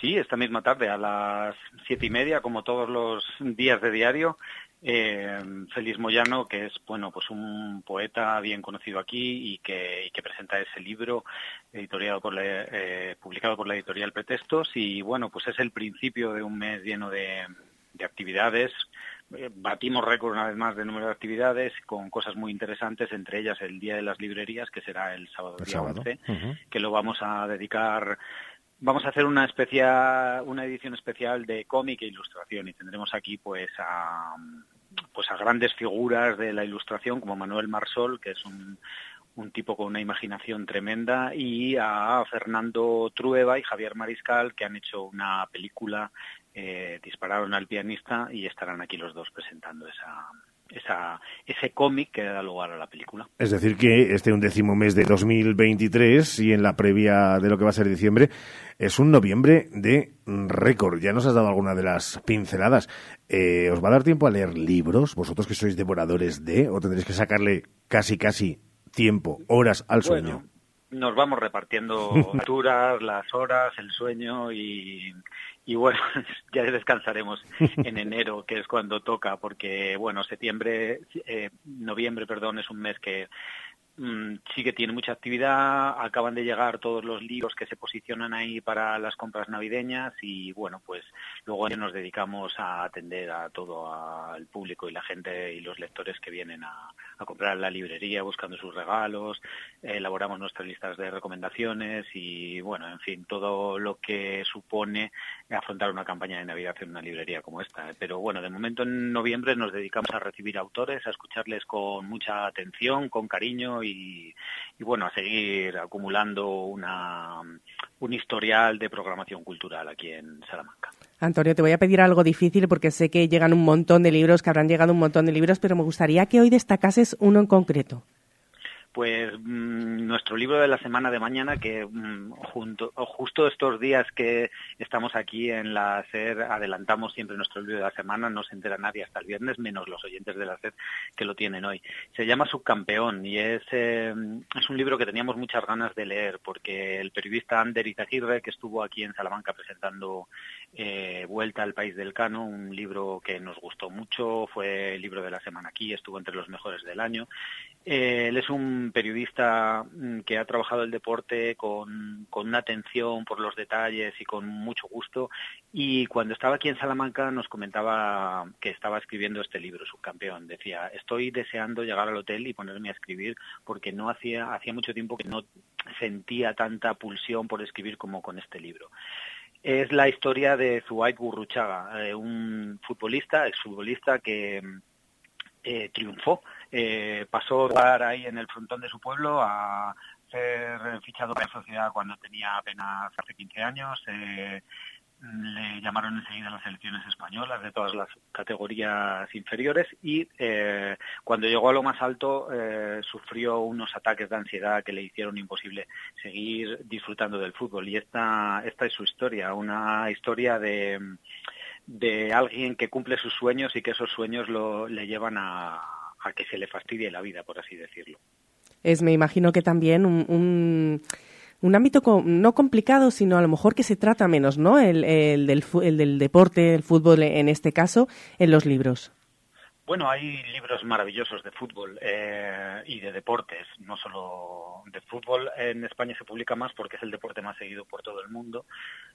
[SPEAKER 48] Sí, esta misma tarde, a las siete y media, como todos los días de diario, eh, Félix Moyano, que es bueno, pues un poeta bien conocido aquí y que, y que presenta ese libro editoriado por la, eh, publicado por la editorial Pretextos y bueno, pues es el principio de un mes lleno de, de actividades. Eh, batimos récord una vez más de número de actividades con cosas muy interesantes, entre ellas el Día de las Librerías, que será el sábado
[SPEAKER 2] El
[SPEAKER 48] día
[SPEAKER 2] sábado.
[SPEAKER 48] 11,
[SPEAKER 2] Ujú.
[SPEAKER 48] que lo vamos a dedicar Vamos a hacer una especia- una edición especial de cómic e ilustración y tendremos aquí pues a pues a grandes figuras de la ilustración como Manuel Marsol, que es un, un tipo con una imaginación tremenda, y a Fernando Trueba y Javier Mariscal, que han hecho una película, eh, dispararon al pianista y estarán aquí los dos presentando esa, esa, ese cómic que da lugar a la película.
[SPEAKER 2] Es decir, que este undécimo mes de 2023 y en la previa de lo que va a ser diciembre es un noviembre de récord. Ya nos has dado alguna de las pinceladas. Eh, ¿Os va a dar tiempo a leer libros? Vosotros que sois devoradores de, o tendréis que sacarle casi, casi tiempo, horas al sueño.
[SPEAKER 48] Nos vamos repartiendo (laughs) alturas, las horas, el sueño y, y bueno, (laughs) ya descansaremos en enero, que es cuando toca, porque bueno, septiembre, eh, noviembre, perdón, es un mes que mm, sí que tiene mucha actividad, acaban de llegar todos los libros que se posicionan ahí para las compras navideñas y bueno, pues luego nos dedicamos a atender a todo al público y la gente y los lectores que vienen a, a comprar la librería buscando sus regalos, elaboramos nuestras listas de recomendaciones y bueno, en fin, todo lo que supone afrontar una campaña de Navidad en una librería como esta. Pero bueno, de momento en noviembre nos dedicamos a recibir autores, a escucharles con mucha atención, con cariño y, y bueno, a seguir acumulando una, un historial de programación cultural aquí en Salamanca.
[SPEAKER 3] Antonio, te voy a pedir algo difícil porque sé que llegan un montón de libros, que habrán llegado un montón de libros, pero me gustaría que hoy destacases uno en concreto.
[SPEAKER 48] Pues mm, nuestro libro de la semana de mañana, que mm, junto, justo estos días que estamos aquí en la SER, adelantamos siempre nuestro libro de la semana, no se entera nadie hasta el viernes, menos los oyentes de la SER que lo tienen hoy. Se llama Subcampeón y es, eh, es un libro que teníamos muchas ganas de leer porque el periodista Ander Izaguirre, que estuvo aquí en Salamanca presentando eh, Vuelta al País del Cano, un libro que nos gustó mucho, fue el libro de la semana aquí, estuvo entre los mejores del año. Eh, es un periodista mm, que ha trabajado el deporte con, una atención por los detalles y con mucho gusto. Y cuando estaba aquí en Salamanca nos comentaba que estaba escribiendo este libro, Subcampeón. Decía, estoy deseando llegar al hotel y ponerme a escribir porque no hacía, hacía mucho tiempo que no sentía tanta pulsión por escribir como con este libro es la historia de Zuait Gurruchaga, eh, un futbolista, exfutbolista que eh, triunfó, eh, pasó a jugar ahí en el frontón de su pueblo a ser fichado para la sociedad cuando tenía apenas hace 15 años. eh, le llamaron enseguida las selecciones españolas de todas las categorías inferiores y eh, cuando llegó a lo más alto eh, sufrió unos ataques de ansiedad que le hicieron imposible seguir disfrutando del fútbol y esta esta es su historia una historia de de alguien que cumple sus sueños y que esos sueños lo, le llevan a, a que se le fastidie la vida por así decirlo
[SPEAKER 3] Es, me imagino que también un, un, un ámbito no complicado, sino a lo mejor que se trata menos, ¿no? El, el, del, el del deporte, el fútbol en este caso, en los libros.
[SPEAKER 48] Bueno, hay libros maravillosos de fútbol eh, y de deportes, no solo de fútbol. En España se publica más porque es el deporte más seguido por todo el mundo.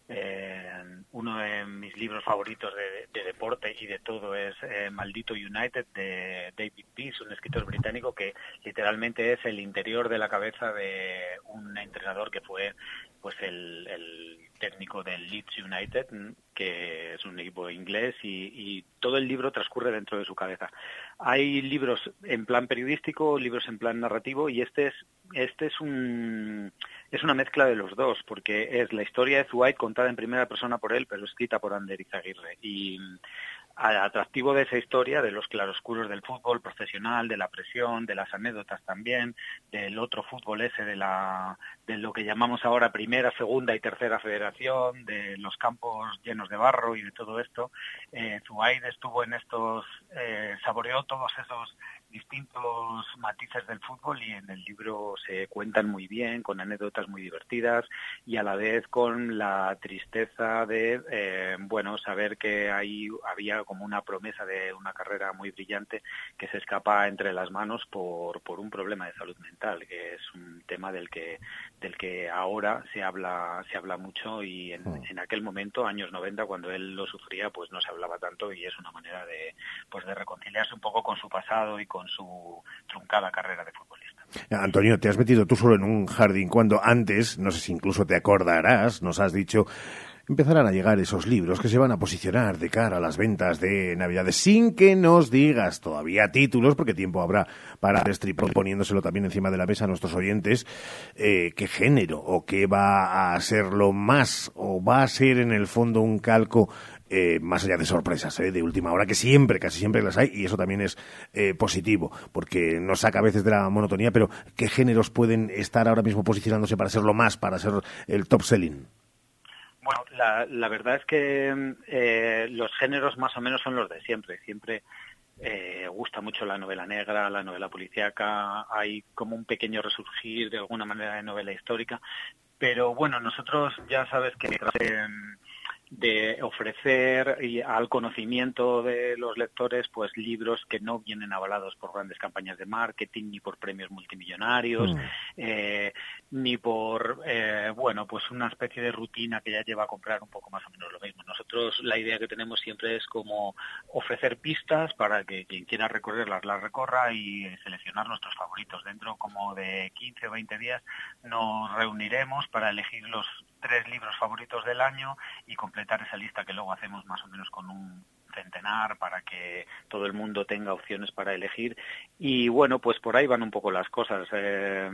[SPEAKER 48] Eh, uno de mis libros favoritos de, de deporte y de todo es eh, Maldito United de David Peace, un escritor británico que literalmente es el interior de la cabeza de un entrenador que fue pues el, el técnico del Leeds United, que es un equipo inglés, y, y, todo el libro transcurre dentro de su cabeza. Hay libros en plan periodístico, libros en plan narrativo, y este es este es un es una mezcla de los dos, porque es la historia de Zuait contada en primera persona por él, pero escrita por Ander Izaguirre. Y atractivo de esa historia, de los claroscuros del fútbol profesional, de la presión, de las anécdotas también, del otro fútbol ese de lo que llamamos ahora primera, segunda y tercera federación, de los campos llenos de barro y de todo esto. Eh, Zuaid estuvo en estos, eh, saboreó todos esos distintos matices del fútbol y en el libro se cuentan muy bien, con anécdotas muy divertidas y a la vez con la tristeza de, eh, bueno, saber que ahí había como una promesa de una carrera muy brillante que se escapa entre las manos por, por un problema de salud mental, que es un tema del que, del que ahora se habla, se habla mucho y en,
[SPEAKER 2] Mm.
[SPEAKER 48] en aquel momento, años 90, cuando él lo sufría, pues no se hablaba tanto y es una manera de, pues de reconciliarse un poco con su pasado y con su truncada carrera de futbolista.
[SPEAKER 2] Antonio, te has metido tú solo en un jardín cuando antes, no sé si incluso te acordarás, nos has dicho empezarán a llegar esos libros que se van a posicionar de cara a las ventas de Navidades sin que nos digas todavía títulos, porque tiempo habrá para destripar poniéndoselo también encima de la mesa a nuestros oyentes, eh, qué género o qué va a ser lo más o va a ser en el fondo un calco eh, más allá de sorpresas eh, de última hora, que siempre, casi siempre las hay, y eso también es eh, positivo, porque nos saca a veces de la monotonía, pero ¿qué géneros pueden estar ahora mismo posicionándose para ser lo más, para ser el top selling?
[SPEAKER 48] Bueno, la, la verdad es que eh, los géneros más o menos son los de siempre. Siempre eh, gusta mucho la novela negra, la novela policíaca, hay como un pequeño resurgir de alguna manera de novela histórica. Pero bueno, nosotros ya sabes que eh, de ofrecer y al conocimiento de los lectores pues libros que no vienen avalados por grandes campañas de marketing ni por premios multimillonarios
[SPEAKER 49] Mm.
[SPEAKER 48] eh, ni por eh, bueno pues una especie de rutina que ya lleva a comprar un poco más o menos lo mismo nosotros la idea que tenemos siempre es como ofrecer pistas para que quien quiera recorrerlas las recorra y seleccionar nuestros favoritos dentro como de 15 o 20 días nos reuniremos para elegir los tres libros favoritos del año y completar esa lista que luego hacemos más o menos con un centenar para que todo el mundo tenga opciones para elegir. Y bueno pues por ahí van un poco las cosas. Eh,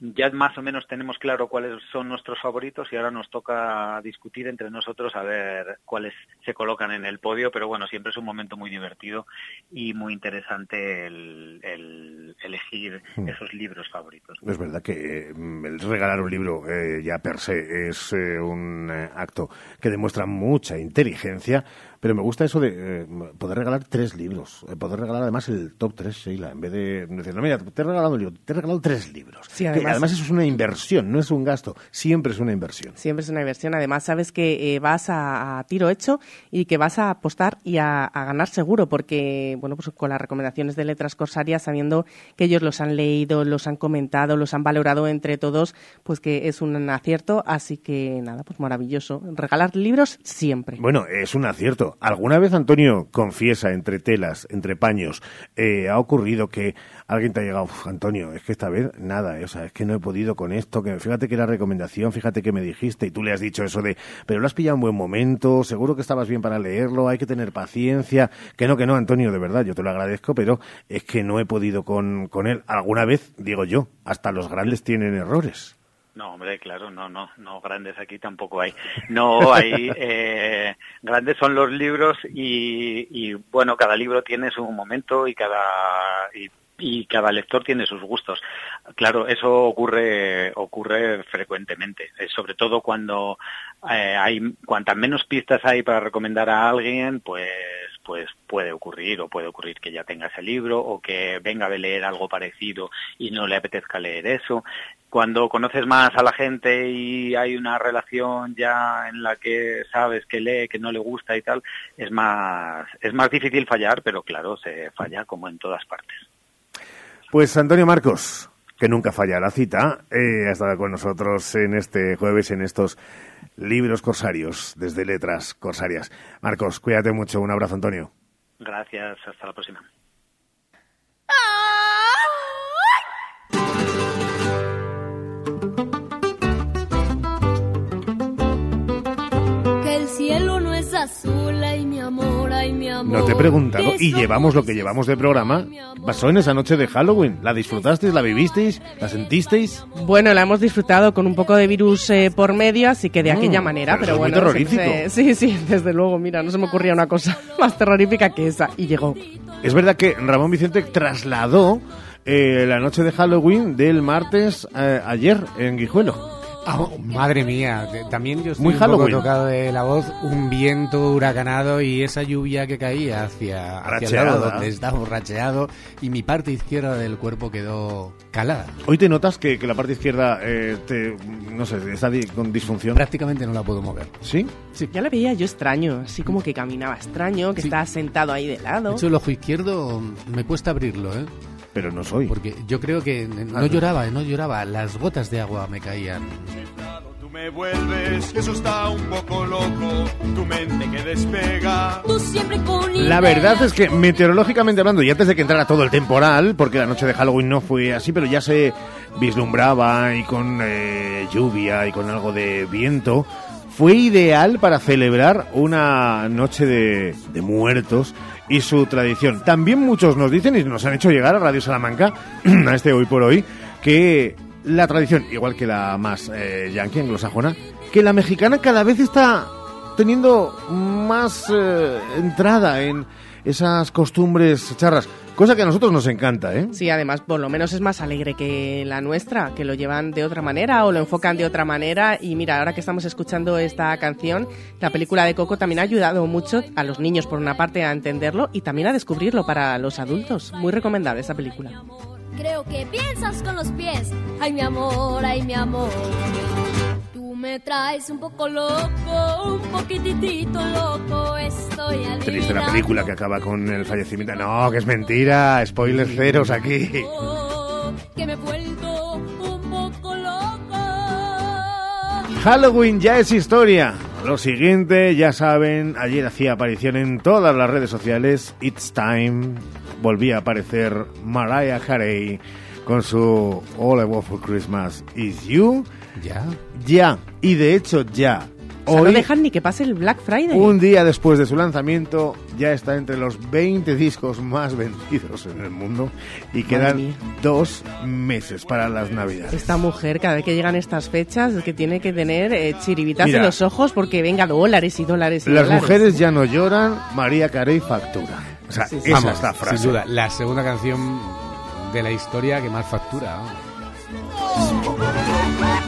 [SPEAKER 48] ya más o menos tenemos claro cuáles son nuestros favoritos y ahora nos toca discutir entre nosotros a ver cuáles se colocan en el podio, pero bueno, siempre es un momento muy divertido y muy interesante el, el elegir
[SPEAKER 2] Mm.
[SPEAKER 48] esos libros favoritos.
[SPEAKER 2] Es verdad que mm, el regalar un libro eh, ya per se es eh, un eh, acto que demuestra mucha inteligencia, pero me gusta eso de eh, poder regalar tres libros, eh, poder regalar además el top tres, Sheila, en vez de decir, no, mira, te he regalado un libro, te he regalado tres libros.
[SPEAKER 3] Sí,
[SPEAKER 2] Que
[SPEAKER 3] además-
[SPEAKER 2] además eso es una inversión, no es un gasto, siempre es una inversión.
[SPEAKER 3] Siempre es una inversión. Además, sabes que eh, vas a, a tiro hecho y que vas a apostar y a, a ganar seguro, porque, bueno, pues con las recomendaciones de Letras Corsarias, sabiendo que ellos los han leído, los han comentado, los han valorado entre todos, pues que es un acierto. Así que, nada, pues maravilloso. Regalar libros siempre.
[SPEAKER 2] Bueno, es un acierto. ¿Alguna vez, Antonio, confiesa entre telas, entre paños, eh, ha ocurrido que alguien te ha llegado, "Uf, Antonio, es que esta vez nada, eh, o sea, es que no he podido con esto, que fíjate que era recomendación, fíjate que me dijiste y tú le has dicho eso de, pero lo has pillado en buen momento, seguro que estabas bien para leerlo, hay que tener paciencia, que no, que no, Antonio, de verdad, yo te lo agradezco, pero es que no he podido con, con él. Alguna vez, digo yo, hasta los grandes tienen errores.
[SPEAKER 48] No, hombre, claro, no, no, no, grandes aquí tampoco hay. No hay, eh, grandes son los libros y, bueno, cada libro tiene su momento y cada, y cada lector tiene sus gustos. Claro, eso ocurre, ocurre frecuentemente, eh, sobre todo cuando eh, hay, cuantas menos pistas hay para recomendar a alguien, pues, pues puede ocurrir o puede ocurrir que ya tenga ese libro o que venga de leer algo parecido y no le apetezca leer eso cuando conoces más a la gente y hay una relación ya en la que sabes que lee, que no le gusta y tal, es más, es más difícil fallar, pero claro, se falla como en todas partes.
[SPEAKER 2] Pues Antonio Marcos, que nunca falla la cita, eh, ha estado con nosotros en este jueves en estos libros corsarios, desde Letras Corsarias. Marcos, cuídate mucho. Un abrazo, Antonio.
[SPEAKER 48] Gracias, hasta la próxima.
[SPEAKER 49] Amor, ay mi amor.
[SPEAKER 2] No te he preguntado y llevamos lo que llevamos de programa. Pasó en esa noche de Halloween. ¿La disfrutasteis? ¿La vivisteis? ¿La sentisteis?
[SPEAKER 3] Bueno, la hemos disfrutado con un poco de virus eh, por medio, así que de
[SPEAKER 2] Mm,
[SPEAKER 3] aquella manera,
[SPEAKER 2] pero
[SPEAKER 3] pero,
[SPEAKER 2] eso es muy
[SPEAKER 3] bueno.
[SPEAKER 2] terrorífico.
[SPEAKER 3] siempre- Sí, sí, (laughs) desde luego, mira, no se me ocurría una cosa (laughs) más terrorífica que esa, y llegó.
[SPEAKER 2] Es verdad que Ramón Vicente trasladó eh, la noche de Halloween del martes eh, ayer en Guijuelo.
[SPEAKER 32] Ah, madre mía, también yo estoy
[SPEAKER 2] Muy
[SPEAKER 32] un poco tocado de la voz, un viento huracanado y esa lluvia que caía hacia, hacia el lado donde estaba borracheado y mi parte izquierda del cuerpo quedó calada.
[SPEAKER 2] Hoy te notas que, que la parte izquierda, eh, te, no sé, está di- con disfunción.
[SPEAKER 32] Prácticamente no la puedo mover.
[SPEAKER 2] ¿Sí?
[SPEAKER 3] Ya la veía yo extraño, así como que caminaba extraño, que
[SPEAKER 32] Sí.
[SPEAKER 3] estaba sentado ahí de lado.
[SPEAKER 32] De hecho, el ojo izquierdo me cuesta abrirlo, ¿eh?
[SPEAKER 2] Pero no soy.
[SPEAKER 32] Porque yo creo que no
[SPEAKER 2] Ah,
[SPEAKER 32] lloraba, no lloraba, las gotas de agua me caían.
[SPEAKER 50] Tú me vuelves, eso está un poco loco, tu mente que despega.
[SPEAKER 49] Tú siempre con
[SPEAKER 2] La verdad es que meteorológicamente hablando, y antes de que entrara todo el temporal, porque la noche de Halloween no fue así, pero ya se vislumbraba y con eh, lluvia y con algo de viento, fue ideal para celebrar una noche de, de muertos y su tradición. También muchos nos dicen y nos han hecho llegar a Radio Salamanca, (clears throat) a este hoy por hoy, que la tradición, igual que la más eh, yankee, anglosajona, que la mexicana cada vez está teniendo más eh, entrada en esas costumbres charras, cosa que a nosotros nos encanta, ¿eh?
[SPEAKER 3] Sí, además, por lo menos es más alegre que la nuestra, que lo llevan de otra manera o lo enfocan de otra manera. Y mira, ahora que estamos escuchando esta canción, la película de Coco también ha ayudado mucho a los niños, por una parte, a entenderlo y también a descubrirlo para los adultos. Muy recomendable esa película.
[SPEAKER 49] Creo que piensas con los pies. Ay, mi amor, ay, mi amor. Me traes un poco loco, un poquitito loco. Estoy
[SPEAKER 2] Triste la película que acaba con el fallecimiento. No, que es mentira, spoilers ceros aquí.
[SPEAKER 49] que me he vuelto un poco loco.
[SPEAKER 2] Halloween ya es historia. Lo siguiente, ya saben, ayer hacía aparición en todas las redes sociales. It's Time. Volvía a aparecer Mariah Carey con su All I Want for Christmas Is You.
[SPEAKER 32] ¿Ya?
[SPEAKER 2] Ya. Y de hecho, ya.
[SPEAKER 3] O sea, no dejan ni que pase el Black Friday.
[SPEAKER 2] un día después de su lanzamiento, ya está entre los 20 discos más (laughs) vendidos en el mundo. Y quedan dos meses para las Navidades.
[SPEAKER 3] Esta mujer, cada vez que llegan estas fechas, es que tiene que tener eh, chiribitas
[SPEAKER 2] Mira.
[SPEAKER 3] en los ojos porque venga dólares y dólares y
[SPEAKER 2] Las
[SPEAKER 3] dólares.
[SPEAKER 2] mujeres ya no lloran, María Carey factura. O sea, esa
[SPEAKER 32] Vamos,
[SPEAKER 2] es la frase.
[SPEAKER 32] Sin duda, la segunda canción de la historia que más factura. vamos.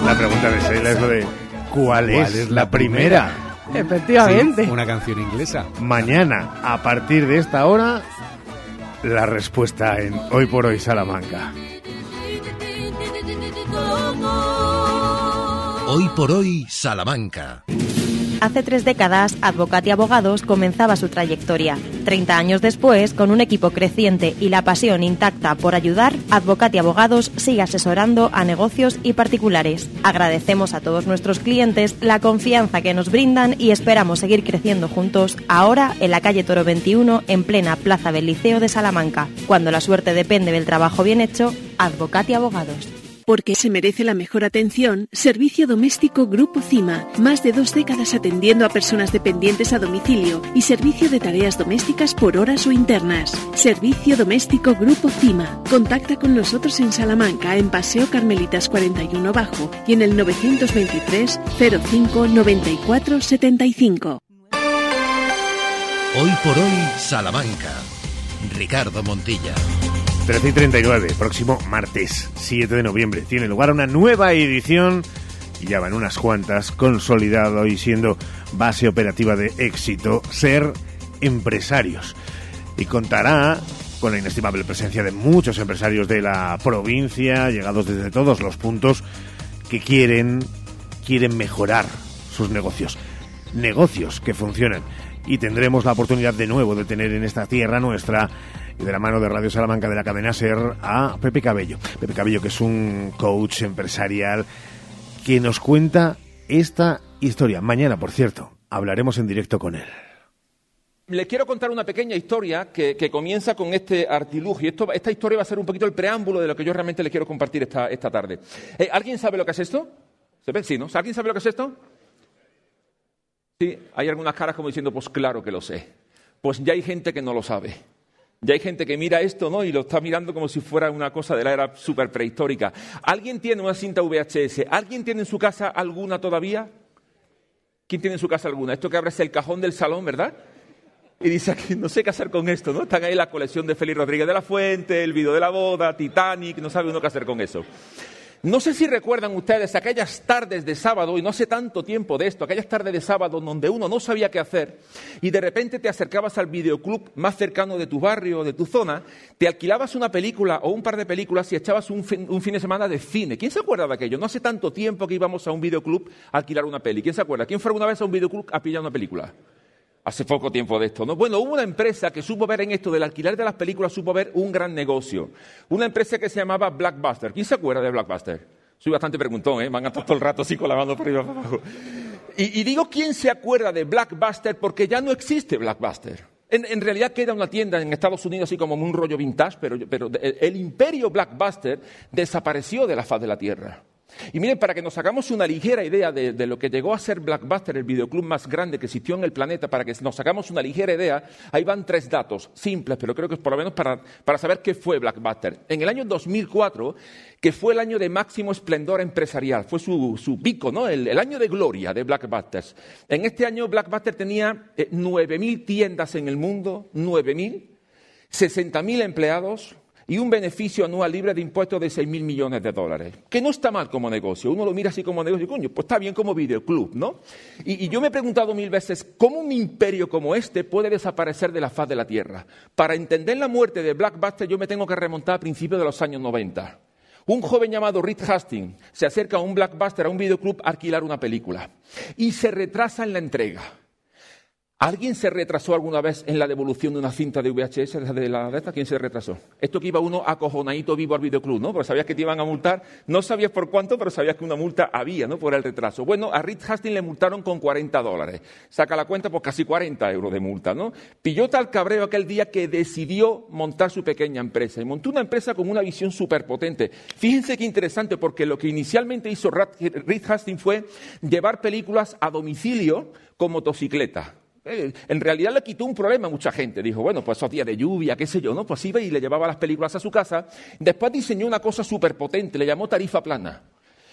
[SPEAKER 2] La pregunta de Sheila es lo de ¿cuál, es, la primera?
[SPEAKER 3] Efectivamente.
[SPEAKER 32] Sí, una canción inglesa.
[SPEAKER 2] Mañana, a partir de esta hora, la respuesta en Hoy por Hoy Salamanca.
[SPEAKER 1] Hoy por hoy, Salamanca.
[SPEAKER 51] Hace tres décadas, Advocati Abogados comenzaba su trayectoria. Treinta años después, con un equipo creciente y la pasión intacta por ayudar, Advocati Abogados sigue asesorando a negocios y particulares. Agradecemos a todos nuestros clientes la confianza que nos brindan y esperamos seguir creciendo juntos ahora en la calle Toro 21, en plena plaza del Liceo de Salamanca. Cuando la suerte depende del trabajo bien hecho, Advocati Abogados.
[SPEAKER 52] Porque se merece la mejor atención, Servicio Doméstico Grupo CIMA. Más de dos décadas atendiendo a personas dependientes a domicilio y servicio de tareas domésticas por horas o internas. Servicio Doméstico Grupo CIMA. Contacta con nosotros en Salamanca, en Paseo Carmelitas 41 Bajo y en el 923 05 94 75.
[SPEAKER 1] Hoy por hoy, Salamanca. Ricardo Montilla.
[SPEAKER 2] 13 y 39, próximo martes 7 de noviembre. Tiene lugar una nueva edición, y ya van unas cuantas, consolidado y siendo base operativa de éxito, ser empresarios. Y contará con la inestimable presencia de muchos empresarios de la provincia, llegados desde todos los puntos, que quieren, quieren mejorar sus negocios. Negocios que funcionan. Y tendremos la oportunidad de nuevo de tener en esta tierra nuestra y de la mano de Radio Salamanca de la cadena SER a Pepe Cabello. Pepe Cabello que es un coach empresarial que nos cuenta esta historia. Mañana, por cierto, hablaremos en directo con él.
[SPEAKER 53] Les quiero contar una pequeña historia que, que comienza con este artilugio. Esto, esta historia va a ser un poquito el preámbulo de lo que yo realmente les quiero compartir esta, esta tarde. Eh, ¿Alguien sabe lo que es esto? Sí, ¿no? ¿Alguien sabe lo que es esto? Sí, hay algunas caras como diciendo, pues claro que lo sé. Pues ya hay gente que no lo sabe. Ya hay gente que mira esto, ¿no? Y lo está mirando como si fuera una cosa de la era súper prehistórica. ¿Alguien tiene una cinta VHS? ¿Alguien tiene en su casa alguna todavía? ¿Quién tiene en su casa alguna? Esto que abres el cajón del salón, ¿verdad? Y dice aquí, no sé qué hacer con esto, ¿no? Están ahí la colección de Félix Rodríguez de la Fuente, el video de la boda, Titanic, no sabe uno qué hacer con eso. No sé si recuerdan ustedes aquellas tardes de sábado, y no hace tanto tiempo de esto, aquellas tardes de sábado donde uno no sabía qué hacer y de repente te acercabas al videoclub más cercano de tu barrio de tu zona, te alquilabas una película o un par de películas y echabas un fin, un fin de semana de cine. ¿Quién se acuerda de aquello? No hace tanto tiempo que íbamos a un videoclub a alquilar una peli. ¿Quién se acuerda? ¿Quién fue alguna vez a un videoclub a pillar una película? Hace poco tiempo de esto, ¿no? Bueno, hubo una empresa que supo ver en esto del alquiler de las películas, supo ver un gran negocio. Una empresa que se llamaba Blackbuster. ¿Quién se acuerda de Blackbuster? Soy bastante preguntón, ¿eh? Van a estar todo el rato así con la mano por arriba abajo. Y, digo quién se acuerda de Blackbuster porque ya no existe Blackbuster. En, en, realidad queda una tienda en Estados Unidos así como un rollo vintage, pero, pero el, el imperio Blackbuster desapareció de la faz de la Tierra. Y miren, para que nos hagamos una ligera idea de, de, lo que llegó a ser Blackbuster, el videoclub más grande que existió en el planeta, para que nos hagamos una ligera idea, ahí van tres datos simples, pero creo que es por lo menos para, para saber qué fue Blackbuster. En el año 2004, que fue el año de máximo esplendor empresarial, fue su, su pico, ¿no? El, el, año de gloria de Blackbuster. En este año Blackbuster tenía eh, 9.000 tiendas en el mundo, 9.000, 60.000 empleados, y un beneficio anual libre de impuestos de 6 mil millones de dólares. Que no está mal como negocio. Uno lo mira así como negocio, coño, pues está bien como videoclub, ¿no? Y, y, yo me he preguntado mil veces, ¿cómo un imperio como este puede desaparecer de la faz de la Tierra? Para entender la muerte de Blackbuster yo me tengo que remontar a principios de los años 90. Un joven llamado Reed Hastings se acerca a un Blackbuster, a un videoclub, a alquilar una película. Y se retrasa en la entrega. ¿Alguien se retrasó alguna vez en la devolución de una cinta de VHS de la de? ¿Quién se retrasó? Esto que iba uno acojonadito vivo al videoclub, ¿no? Porque sabías que te iban a multar, no sabías por cuánto, pero sabías que una multa había, ¿no? Por el retraso. Bueno, a Reed Hastings le multaron con 40 dólares. Saca la cuenta, pues casi 40 euros de multa, ¿no? Pilló tal cabreo aquel día que decidió montar su pequeña empresa. Y montó una empresa con una visión súper potente. Fíjense qué interesante, porque lo que inicialmente hizo Reed Hastings fue llevar películas a domicilio con motocicleta. Eh, en realidad le quitó un problema a mucha gente. Dijo, bueno, pues esos días de lluvia, qué sé yo, ¿no? Pues iba y le llevaba las películas a su casa. Después diseñó una cosa súper potente, le llamó tarifa plana.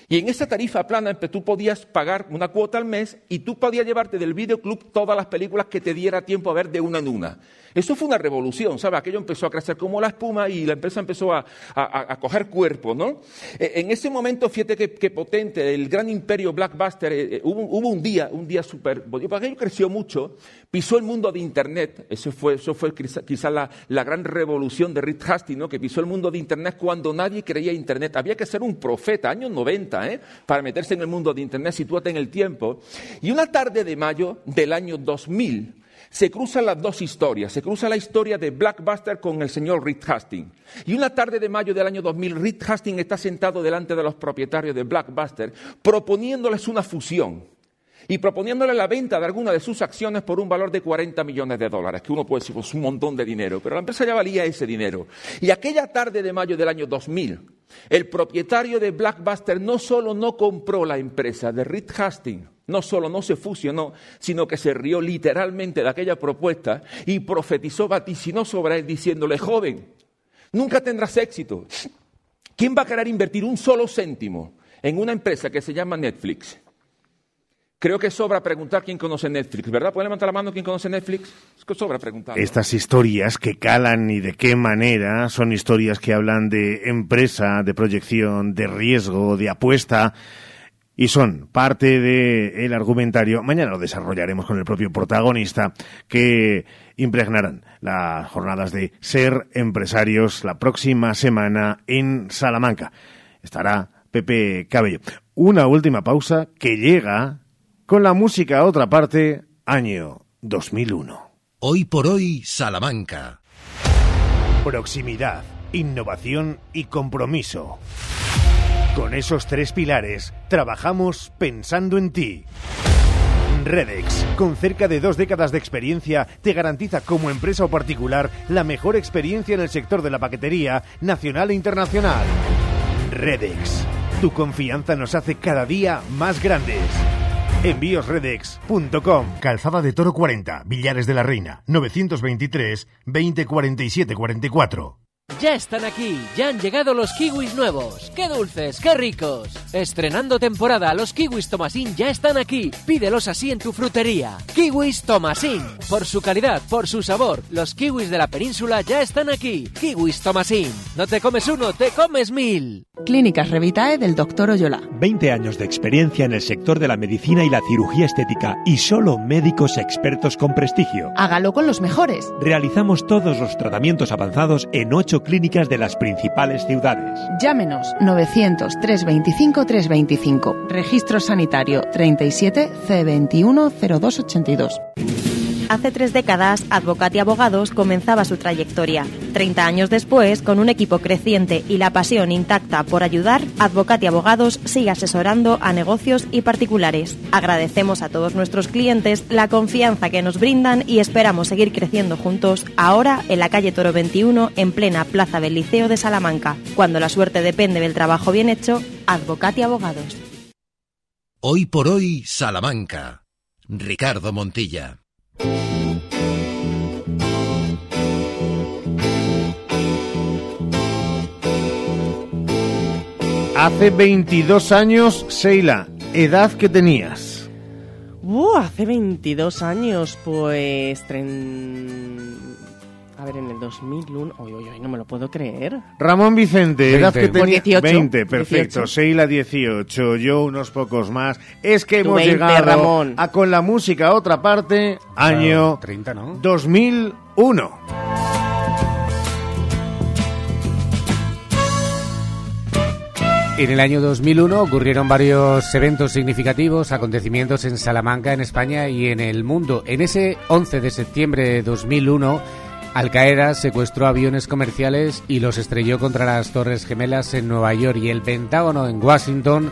[SPEAKER 53] Y en esa tarifa plana tú podías pagar una cuota al mes y tú podías llevarte del videoclub todas las películas que te diera tiempo a ver de una en una. Eso fue una revolución, ¿sabes? Aquello empezó a crecer como la espuma y la empresa empezó a, a, a coger cuerpo, ¿no? En ese momento, fíjate que, que potente, el gran imperio Blackbuster, eh, hubo, hubo, un día, un día súper... Aquello creció mucho, pisó el mundo de Internet, eso fue, eso fue quizás la, la, gran revolución de Reed Hastings, ¿no? Que pisó el mundo de Internet cuando nadie creía Internet. Había que ser un profeta, años 90, ¿eh? Para meterse en el mundo de Internet, sitúate en el tiempo. Y una tarde de mayo del año 2000, se cruzan las dos historias. Se cruza la historia de Blackbuster con el señor Reed Hastings. Y una tarde de mayo del año 2000, Reed Hastings está sentado delante de los propietarios de Blackbuster proponiéndoles una fusión y proponiéndole la venta de alguna de sus acciones por un valor de 40 millones de dólares, que uno puede decir, pues un montón de dinero, pero la empresa ya valía ese dinero. Y aquella tarde de mayo del año 2000, el propietario de Blackbuster no solo no compró la empresa de Reed Hastings, no solo no se fusionó, sino que se rió literalmente de aquella propuesta y profetizó, vaticinó sobre él diciéndole, joven, nunca tendrás éxito. ¿Quién va a querer invertir un solo céntimo en una empresa que se llama Netflix? Creo que sobra preguntar quién conoce Netflix, ¿verdad? ¿Puede levantar la mano quién conoce Netflix? Es que sobra preguntar.
[SPEAKER 2] Estas historias que calan y de qué manera son historias que hablan de empresa, de proyección, de riesgo, de apuesta y son parte del el argumentario. Mañana lo desarrollaremos con el propio protagonista que impregnarán las jornadas de ser empresarios la próxima semana en Salamanca. Estará Pepe Cabello. Una última pausa que llega con la música a otra parte, año 2001.
[SPEAKER 1] Hoy por hoy, Salamanca.
[SPEAKER 2] Proximidad, innovación y compromiso. Con esos tres pilares, trabajamos pensando en ti. Redex, con cerca de dos décadas de experiencia, te garantiza como empresa o particular la mejor experiencia en el sector de la paquetería nacional e internacional. Redex, tu confianza nos hace cada día más grandes. Envíosredex.com.
[SPEAKER 54] Calzada de Toro 40, Villares de la Reina, 923 2047 44.
[SPEAKER 55] Ya están aquí, ya han llegado los kiwis nuevos. ¡Qué dulces, qué ricos! Estrenando temporada, los kiwis Tomasín ya están aquí. Pídelos así en tu frutería. Kiwis Tomasín. Por su calidad, por su sabor, los kiwis de la península ya están aquí. Kiwis Tomasín. No te comes uno, te comes mil.
[SPEAKER 56] Clínicas Revitae del Dr. Oyola.
[SPEAKER 57] 20 años de experiencia en el sector de la medicina y la cirugía estética y solo médicos expertos con prestigio.
[SPEAKER 56] Hágalo con los mejores.
[SPEAKER 57] Realizamos todos los tratamientos avanzados en 8 clínicas de las principales ciudades.
[SPEAKER 56] Llámenos 900 325 325. Registro sanitario 37 C21 0282.
[SPEAKER 51] Hace tres décadas, Advocati Abogados comenzaba su trayectoria. Treinta años después, con un equipo creciente y la pasión intacta por ayudar, Advocati Abogados sigue asesorando a negocios y particulares. Agradecemos a todos nuestros clientes la confianza que nos brindan y esperamos seguir creciendo juntos ahora en la calle Toro 21, en plena Plaza del Liceo de Salamanca. Cuando la suerte depende del trabajo bien hecho, Advocati Abogados.
[SPEAKER 1] Hoy por hoy, Salamanca. Ricardo Montilla.
[SPEAKER 2] Hace 22 años, Seila, edad que tenías.
[SPEAKER 3] Hace 22 años, pues... tren- A ver, en el 2001... Uy, uy, uy, no me lo puedo creer.
[SPEAKER 2] Ramón Vicente, edad que tenía
[SPEAKER 3] 18,
[SPEAKER 2] 20, perfecto.
[SPEAKER 3] 18.
[SPEAKER 2] Seila 18, yo unos pocos más. Es que hemos
[SPEAKER 3] 20,
[SPEAKER 2] llegado
[SPEAKER 3] Ramón.
[SPEAKER 2] a con la música a otra parte, año
[SPEAKER 32] 30, ¿no?
[SPEAKER 2] 2001.
[SPEAKER 32] En el año 2001 ocurrieron varios eventos significativos, acontecimientos en Salamanca, en España y en el mundo. En ese 11 de septiembre de 2001, Al Qaeda secuestró aviones comerciales y los estrelló contra las Torres Gemelas en Nueva York y el Pentágono en Washington.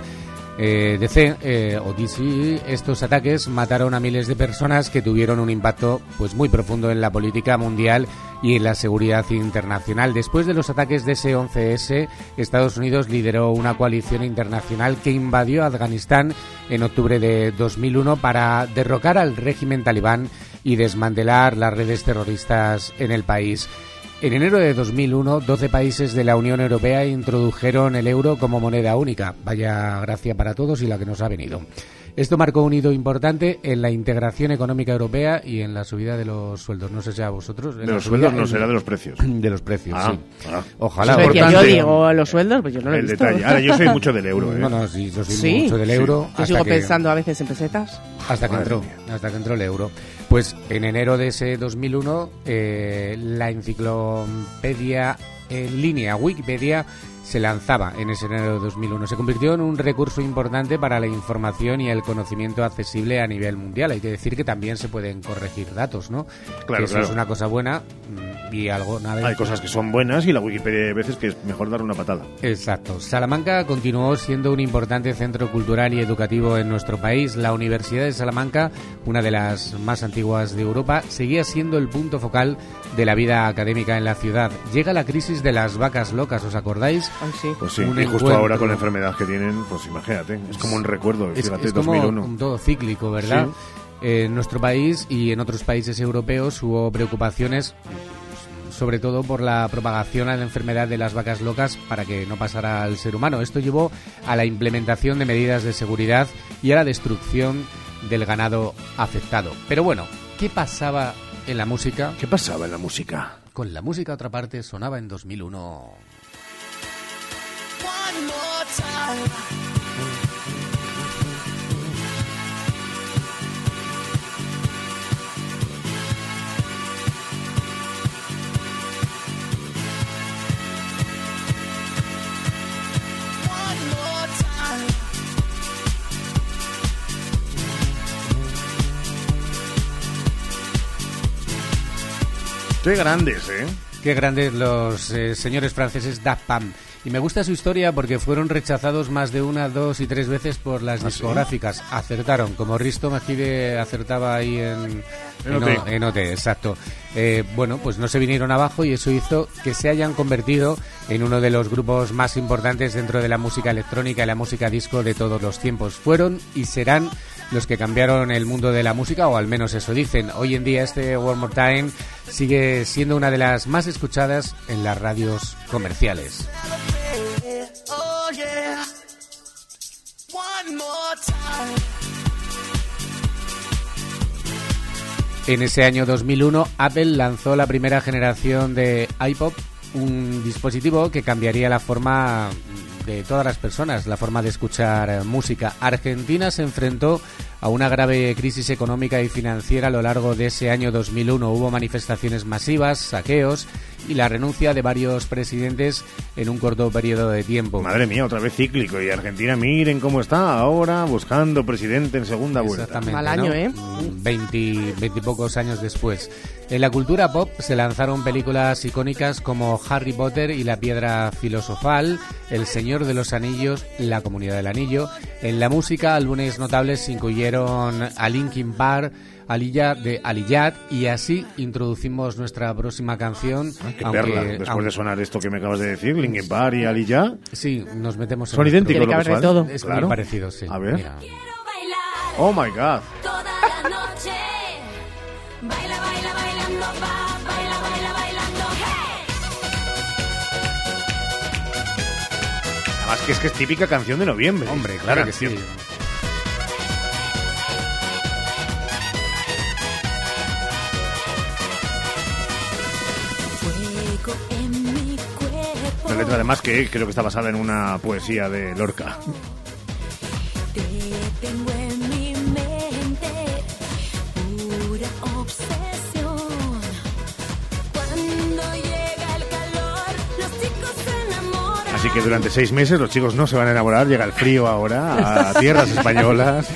[SPEAKER 32] Eh, DC eh, o DC, estos ataques mataron a miles de personas que tuvieron un impacto pues muy profundo en la política mundial y en la seguridad internacional. Después de los ataques de ese 11S, Estados Unidos lideró una coalición internacional que invadió Afganistán en octubre de 2001 para derrocar al régimen talibán y desmantelar las redes terroristas en el país. En enero de 2001, 12 países de la Unión Europea introdujeron el euro como moneda única. Vaya gracia para todos y la que nos ha venido. Esto marcó un hito importante en la integración económica europea y en la subida de los sueldos. No sé si a vosotros.
[SPEAKER 2] De los
[SPEAKER 32] subida-
[SPEAKER 2] sueldos no,
[SPEAKER 32] en-
[SPEAKER 2] será de los precios. (clears throat)
[SPEAKER 32] De los precios,
[SPEAKER 2] Ah,
[SPEAKER 32] sí.
[SPEAKER 2] ah.
[SPEAKER 32] Ojalá.
[SPEAKER 3] Decía yo, digo, los sueldos, pues yo no lo he
[SPEAKER 2] El
[SPEAKER 3] visto.
[SPEAKER 2] detalle. Ahora, yo soy mucho del euro, (laughs) ¿eh?
[SPEAKER 32] No, no, sí, yo soy
[SPEAKER 3] Sí.
[SPEAKER 32] mucho del
[SPEAKER 3] Sí.
[SPEAKER 32] euro.
[SPEAKER 3] Yo
[SPEAKER 32] hasta
[SPEAKER 3] sigo
[SPEAKER 32] que-
[SPEAKER 3] pensando a veces en pesetas.
[SPEAKER 32] hasta que
[SPEAKER 2] Madre
[SPEAKER 32] entró,
[SPEAKER 2] mía.
[SPEAKER 32] hasta que entró el euro. Pues en enero de ese 2001, eh, la enciclopedia en línea Wikipedia se lanzaba en ese enero de 2001. Se convirtió en un recurso importante para la información y el conocimiento accesible a nivel mundial. Hay que decir que también se pueden corregir datos, ¿no?
[SPEAKER 2] Claro,
[SPEAKER 32] Que eso
[SPEAKER 2] claro.
[SPEAKER 32] es una cosa buena mm, y algo nada.
[SPEAKER 2] Hay cosas que son buenas y la Wikipedia hay veces que es mejor dar una patada.
[SPEAKER 32] Exacto. Salamanca continuó siendo un importante centro cultural y educativo en nuestro país. La Universidad de Salamanca, una de las más antiguas de Europa, seguía siendo el punto focal de la vida académica en la ciudad. Llega la crisis de las vacas locas, ¿os acordáis?
[SPEAKER 2] Pues sí,
[SPEAKER 32] Un
[SPEAKER 2] y justo ahora con la enfermedad que tienen, pues imagínate, es como un recuerdo,
[SPEAKER 32] Es,
[SPEAKER 2] fíjate,
[SPEAKER 32] es como
[SPEAKER 2] 2001.
[SPEAKER 32] un todo cíclico, ¿verdad?
[SPEAKER 2] Sí.
[SPEAKER 32] Eh, en nuestro país y en otros países europeos hubo preocupaciones sobre todo por la propagación a la enfermedad de las vacas locas para que no pasara al ser humano. Esto llevó a la implementación de medidas de seguridad y a la destrucción del ganado afectado. Pero bueno, ¿qué pasaba en la música?
[SPEAKER 2] ¿Qué pasaba en la música?
[SPEAKER 32] Con la música, otra parte, sonaba en 2001.
[SPEAKER 2] Qué grandes, ¿eh?
[SPEAKER 32] Qué grandes los eh, señores franceses Daft Punk. Y me gusta su historia porque fueron rechazados más de una, dos y tres veces por las
[SPEAKER 2] ¿Ah, sí?
[SPEAKER 32] discográficas. Acertaron, como Risto Mejide acertaba ahí en,
[SPEAKER 2] En OT.
[SPEAKER 32] En OT, exacto. Eh, bueno, pues no se vinieron abajo y eso hizo que se hayan convertido en uno de los grupos más importantes dentro de la música electrónica y la música disco de todos los tiempos. Fueron y serán los que cambiaron el mundo de la música, o al menos eso dicen. Hoy en día este One More Time sigue siendo una de las más escuchadas en las radios comerciales. En ese año 2001, Apple lanzó la primera generación de iPod, un dispositivo que cambiaría la forma de todas las personas, la forma de escuchar eh, música. Argentina se enfrentó a una grave crisis económica y financiera a lo largo de ese año 2001. Hubo manifestaciones masivas, saqueos y la renuncia de varios presidentes en un corto periodo de tiempo.
[SPEAKER 2] Madre mía, otra vez cíclico. Y Argentina, miren cómo está ahora buscando presidente en segunda vuelta.
[SPEAKER 32] Exactamente, ¿no?
[SPEAKER 3] ¿eh?
[SPEAKER 32] Mm, 20, 20 y pocos años después. En la cultura pop se lanzaron películas icónicas como Harry Potter y la Piedra Filosofal, El Señor de los Anillos, La Comunidad del Anillo. En la música, álbumes notables incluyeron a Linkin Park, Aliyah de Aliyat y así introducimos nuestra próxima canción.
[SPEAKER 2] Qué
[SPEAKER 32] aunque-
[SPEAKER 2] perla, después
[SPEAKER 32] aunque-
[SPEAKER 2] de sonar esto que me acabas de decir, Linkin Park y Ali ya.
[SPEAKER 32] Sí, nos metemos en
[SPEAKER 2] Son idénticos
[SPEAKER 32] Tiene que de todo. Es
[SPEAKER 2] Claro.
[SPEAKER 32] muy parecido, sí.
[SPEAKER 2] A ver.
[SPEAKER 32] Mira.
[SPEAKER 2] Oh my god.
[SPEAKER 49] Baila, baila, bailando, va, baila, baila, bailando, hey.
[SPEAKER 2] Además que es que es típica canción de noviembre.
[SPEAKER 32] Hombre, claro que sí.
[SPEAKER 2] Letra además que creo que está basada en una poesía de Lorca.
[SPEAKER 49] Te tengo en mi mente, pura obsesión. Cuando llega el calor, los chicos se enamoran.
[SPEAKER 2] Así que durante seis meses los chicos no se van a enamorar, llega el frío ahora a (laughs) tierras españolas.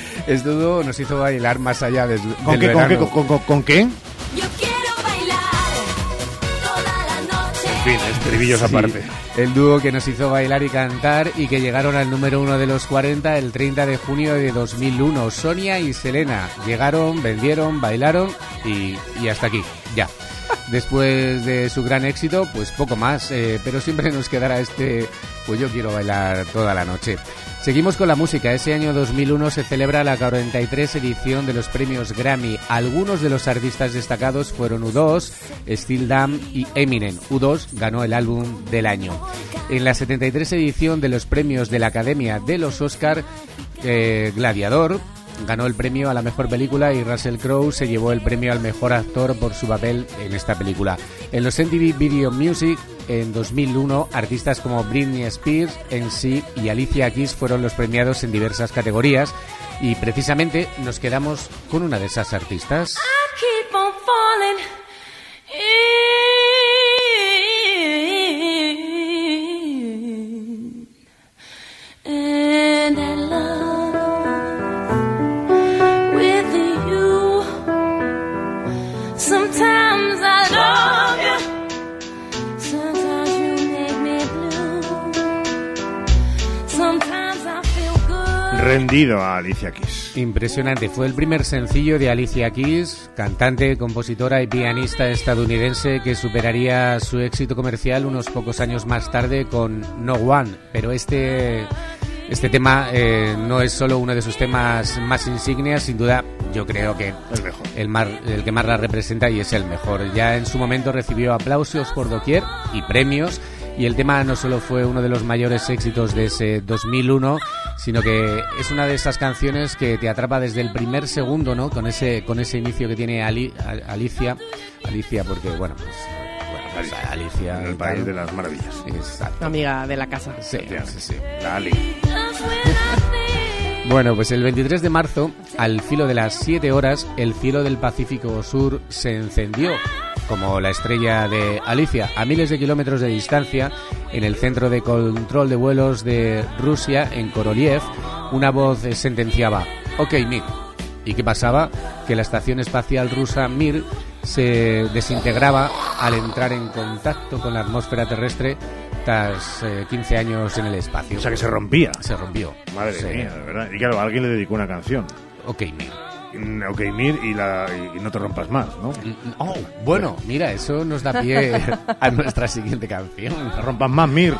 [SPEAKER 32] Dúo nos hizo bailar más allá del,
[SPEAKER 2] ¿Con
[SPEAKER 32] del
[SPEAKER 2] qué, con, qué, con, con- con qué? Estribillos
[SPEAKER 32] Sí,
[SPEAKER 2] aparte.
[SPEAKER 32] El dúo que nos hizo bailar y cantar y que llegaron al número uno de los 40 el 30 de junio de 2001. Sonia y Selena llegaron, vendieron, bailaron y, y hasta aquí, ya. Después de su gran éxito, pues poco más, eh, pero siempre nos quedará este, pues yo quiero bailar toda la noche. Seguimos con la música. Ese año 2001 se celebra la 43 edición de los premios Grammy. Algunos de los artistas destacados fueron U2, Steel Dam y Eminem. U2 ganó el álbum del año. En la 73 edición de los premios de la Academia de los Oscar, eh, Gladiador ganó el premio a la mejor película y Russell Crowe se llevó el premio al mejor actor por su papel en esta película. En los MTV Video Music en 2001, artistas como Britney Spears, NC y Alicia Keys fueron los premiados en diversas categorías y precisamente nos quedamos con una de esas artistas.
[SPEAKER 2] Rendido a Alicia Keys.
[SPEAKER 32] Impresionante, fue el primer sencillo de Alicia Keys, cantante, compositora y pianista estadounidense que superaría su éxito comercial unos pocos años más tarde con No One, pero este este tema eh, no es solo uno de sus temas más insignias, sin duda yo creo que
[SPEAKER 2] El mejor.
[SPEAKER 32] el, mar- el que más la representa y es el mejor. Ya en su momento recibió aplausos por doquier y premios y el tema no solo fue uno de los mayores éxitos de ese 2001, sino que es una de esas canciones que te atrapa desde el primer segundo, ¿no? Con ese con ese inicio que tiene Ali- A- Alicia, Alicia porque bueno, pues, bueno, pues, Alicia
[SPEAKER 2] En el país
[SPEAKER 32] tal.
[SPEAKER 2] de las maravillas.
[SPEAKER 32] Exacto.
[SPEAKER 3] Amiga de la casa.
[SPEAKER 32] Sí, sí, sí.
[SPEAKER 2] La Ali. (laughs)
[SPEAKER 32] Bueno, pues el 23 de marzo, al filo de las 7 horas, el cielo del Pacífico Sur se encendió como la estrella de Alicia a miles de kilómetros de distancia en el centro de control de vuelos de Rusia, en Korolev, una voz sentenciaba, OK, Mir. ¿Y qué pasaba? Que la estación espacial rusa Mir se desintegraba al entrar en contacto con la atmósfera terrestre tras eh, 15 años en el espacio.
[SPEAKER 2] O sea que se rompía.
[SPEAKER 32] Se rompió.
[SPEAKER 2] Madre
[SPEAKER 32] Sí.
[SPEAKER 2] mía, de verdad. Y claro, alguien le dedicó una canción.
[SPEAKER 32] Ok, Mir.
[SPEAKER 2] Mm, Ok, Mir, y, la, y no te rompas más, ¿no?
[SPEAKER 32] Oh, bueno, mira, eso nos da pie (laughs) a nuestra siguiente canción.
[SPEAKER 2] No rompas más, Mir.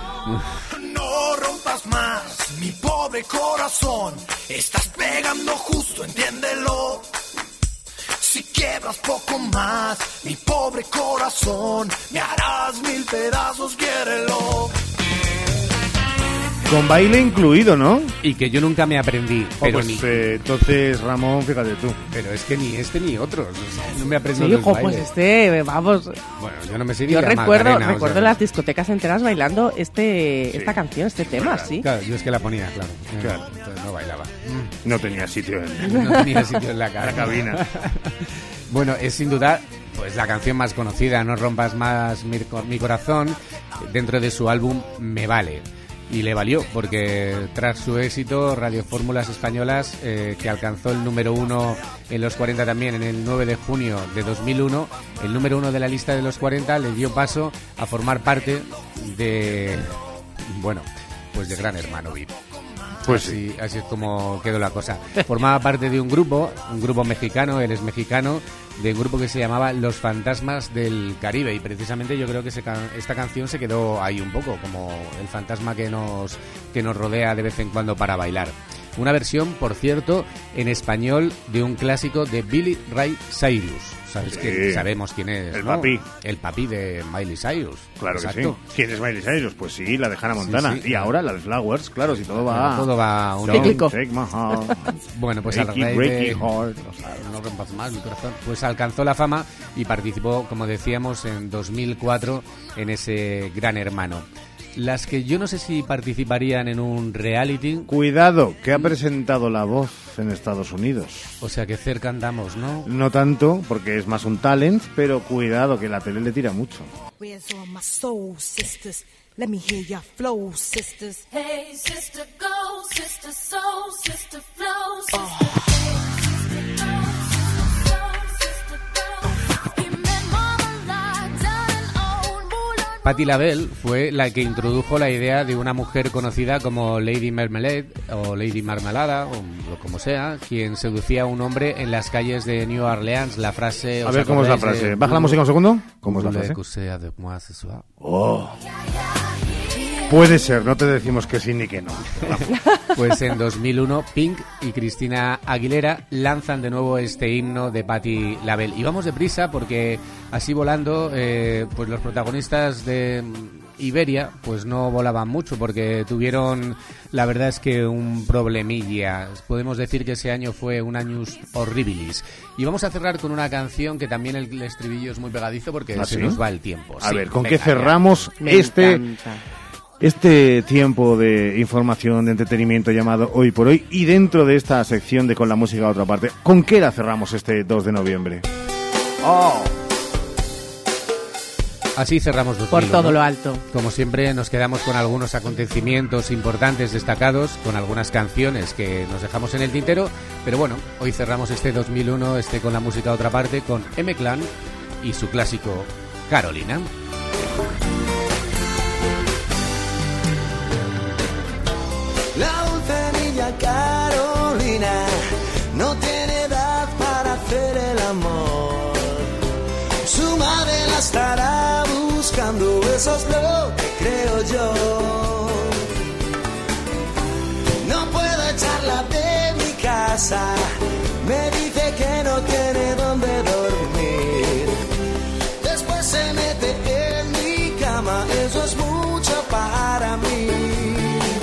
[SPEAKER 58] No rompas más mi pobre corazón. Estás pegando justo, entiéndelo. Si quiebras poco más, mi pobre corazón, me harás mil pedazos, quiérelo.
[SPEAKER 2] Con baile incluido, ¿no?
[SPEAKER 32] Y que yo nunca me aprendí.
[SPEAKER 2] Oh,
[SPEAKER 32] Pero
[SPEAKER 2] pues,
[SPEAKER 32] ni,
[SPEAKER 2] eh, entonces, Ramón, fíjate tú.
[SPEAKER 32] pero es que ni este ni otros. o sea, no me aprendo
[SPEAKER 3] Sí,
[SPEAKER 32] los
[SPEAKER 3] hijo, pues este, vamos.
[SPEAKER 32] Bueno, yo no me sé ni
[SPEAKER 3] Yo
[SPEAKER 32] la
[SPEAKER 3] recuerdo,
[SPEAKER 32] Macarena, o
[SPEAKER 3] recuerdo
[SPEAKER 32] sea,
[SPEAKER 3] las discotecas enteras bailando este, esta canción, este tema, sí.
[SPEAKER 32] Claro, yo es que la ponía, claro.
[SPEAKER 2] Claro.
[SPEAKER 32] Entonces no bailaba.
[SPEAKER 2] No tenía sitio en (laughs)
[SPEAKER 32] No tenía sitio en la, ca-
[SPEAKER 2] la cabina. (laughs)
[SPEAKER 32] Bueno, es sin duda pues la canción más conocida, No rompas más mi, mi corazón, dentro de su álbum Me vale. Y le valió, porque tras su éxito, Radio Fórmulas Españolas, eh, que alcanzó el número uno en los 40 también en el 9 de junio de 2001, el número uno de la lista de los 40 le dio paso a formar parte de, bueno, pues de Gran Hermano VIP.
[SPEAKER 2] Pues
[SPEAKER 32] así, así es como quedó la cosa. Formaba parte de un grupo, un grupo mexicano, él es mexicano, de un grupo que se llamaba Los Fantasmas del Caribe. Y precisamente yo creo que esta canción se quedó ahí un poco, como el fantasma que nos, que nos rodea de vez en cuando para bailar. Una versión, por cierto, en español de un clásico de Billy Ray Cyrus. Sabes
[SPEAKER 2] Sí.
[SPEAKER 32] que sabemos quién es.
[SPEAKER 2] El
[SPEAKER 32] ¿no?
[SPEAKER 2] papi.
[SPEAKER 32] El papi de Miley Cyrus.
[SPEAKER 2] Claro que sí. ¿Quién es Miley Cyrus? Pues sí, la de Hannah Montana.
[SPEAKER 32] sí.
[SPEAKER 2] y ahora la de Flowers, claro, si todo va...
[SPEAKER 32] Todo va un. (laughs) Bueno, pues al
[SPEAKER 2] Breaky, breaky
[SPEAKER 32] de-
[SPEAKER 2] heart.
[SPEAKER 32] no rompas más mi corazón. Pues alcanzó la fama y participó, como decíamos, en 2004 en ese Gran Hermano. Las que yo no sé si participarían en un reality,
[SPEAKER 2] Cuidado, que ha presentado la voz en Estados Unidos.
[SPEAKER 32] o sea que cerca andamos, ¿no?
[SPEAKER 2] No tanto, porque es más un talent, pero cuidado, que la tele le tira mucho.
[SPEAKER 59] Where's
[SPEAKER 32] Patti LaBelle fue la que introdujo la idea de una mujer conocida como Lady Marmalade o Lady Marmalada o lo como sea, quien seducía a un hombre en las calles de New Orleans. La frase...
[SPEAKER 2] A
[SPEAKER 32] ¿os
[SPEAKER 2] ver cómo es la frase. Baja la música un segundo. ¿Cómo es la frase? Oh. Puede ser, no te decimos que sí ni que no. (laughs)
[SPEAKER 32] Pues en 2001 Pink y Cristina Aguilera lanzan de nuevo este himno de Patti LaBelle. Y vamos deprisa porque así volando, eh, pues los protagonistas de Iberia pues no volaban mucho porque tuvieron, la verdad es que un problemilla. Podemos decir que ese año fue un años horribilis. Y vamos a cerrar con una canción que también el estribillo es muy pegadizo porque
[SPEAKER 2] ¿Ah,
[SPEAKER 32] se
[SPEAKER 2] sí?
[SPEAKER 32] nos va el tiempo.
[SPEAKER 2] A
[SPEAKER 32] Sí,
[SPEAKER 2] ver, ¿con
[SPEAKER 32] venga,
[SPEAKER 2] qué cerramos este
[SPEAKER 32] encanta.
[SPEAKER 2] Este tiempo de información, de entretenimiento llamado Hoy por Hoy? Y dentro de esta sección de Con la música a otra parte, ¿con qué la cerramos este 2 de noviembre? ¡Oh!
[SPEAKER 32] Así cerramos 2000,
[SPEAKER 3] Por todo
[SPEAKER 32] ¿no?
[SPEAKER 3] lo alto.
[SPEAKER 32] Como siempre, nos quedamos con algunos acontecimientos importantes destacados, con algunas canciones que nos dejamos en el tintero. Pero bueno, hoy cerramos este 2001, este con la música a otra parte, con M-Clan y su clásico Carolina.
[SPEAKER 58] Carolina no tiene edad para hacer el amor. Su madre la estará buscando, eso es lo que creo yo. No puedo echarla de mi casa,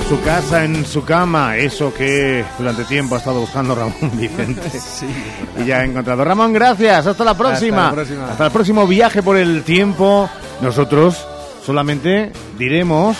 [SPEAKER 2] Su casa en su cama, eso que durante tiempo ha estado buscando Ramón (laughs) Vicente. y ya ha encontrado. Ramón, gracias. Hasta la próxima.
[SPEAKER 32] Hasta la próxima.
[SPEAKER 2] Hasta el próximo viaje por el tiempo. Nosotros solamente diremos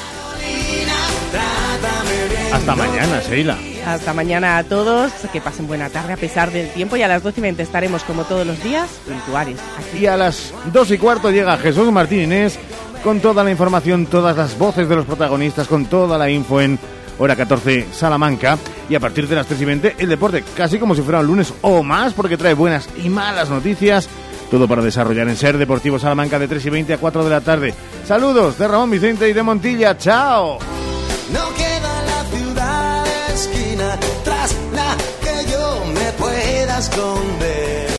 [SPEAKER 2] hasta mañana, Sheila.
[SPEAKER 3] Hasta mañana a todos, que pasen buena tarde a pesar del tiempo y a las 12 y 20 estaremos como todos los días puntuales.
[SPEAKER 2] Y a las dos y cuarto llega Jesús Martín Inés con toda la información, todas las voces de los protagonistas, con toda la info en hora 14 Salamanca. Y a partir de las 3 y 20, el deporte, casi como si fuera un lunes o más, porque trae buenas y malas noticias. Todo para desarrollar en Ser Deportivo Salamanca de 3 y 20 a 4 de la tarde. Saludos de Ramón Vicente y de Montilla. ¡Chao!
[SPEAKER 58] No queda la ciudad esquina tras la que yo me pueda esconder.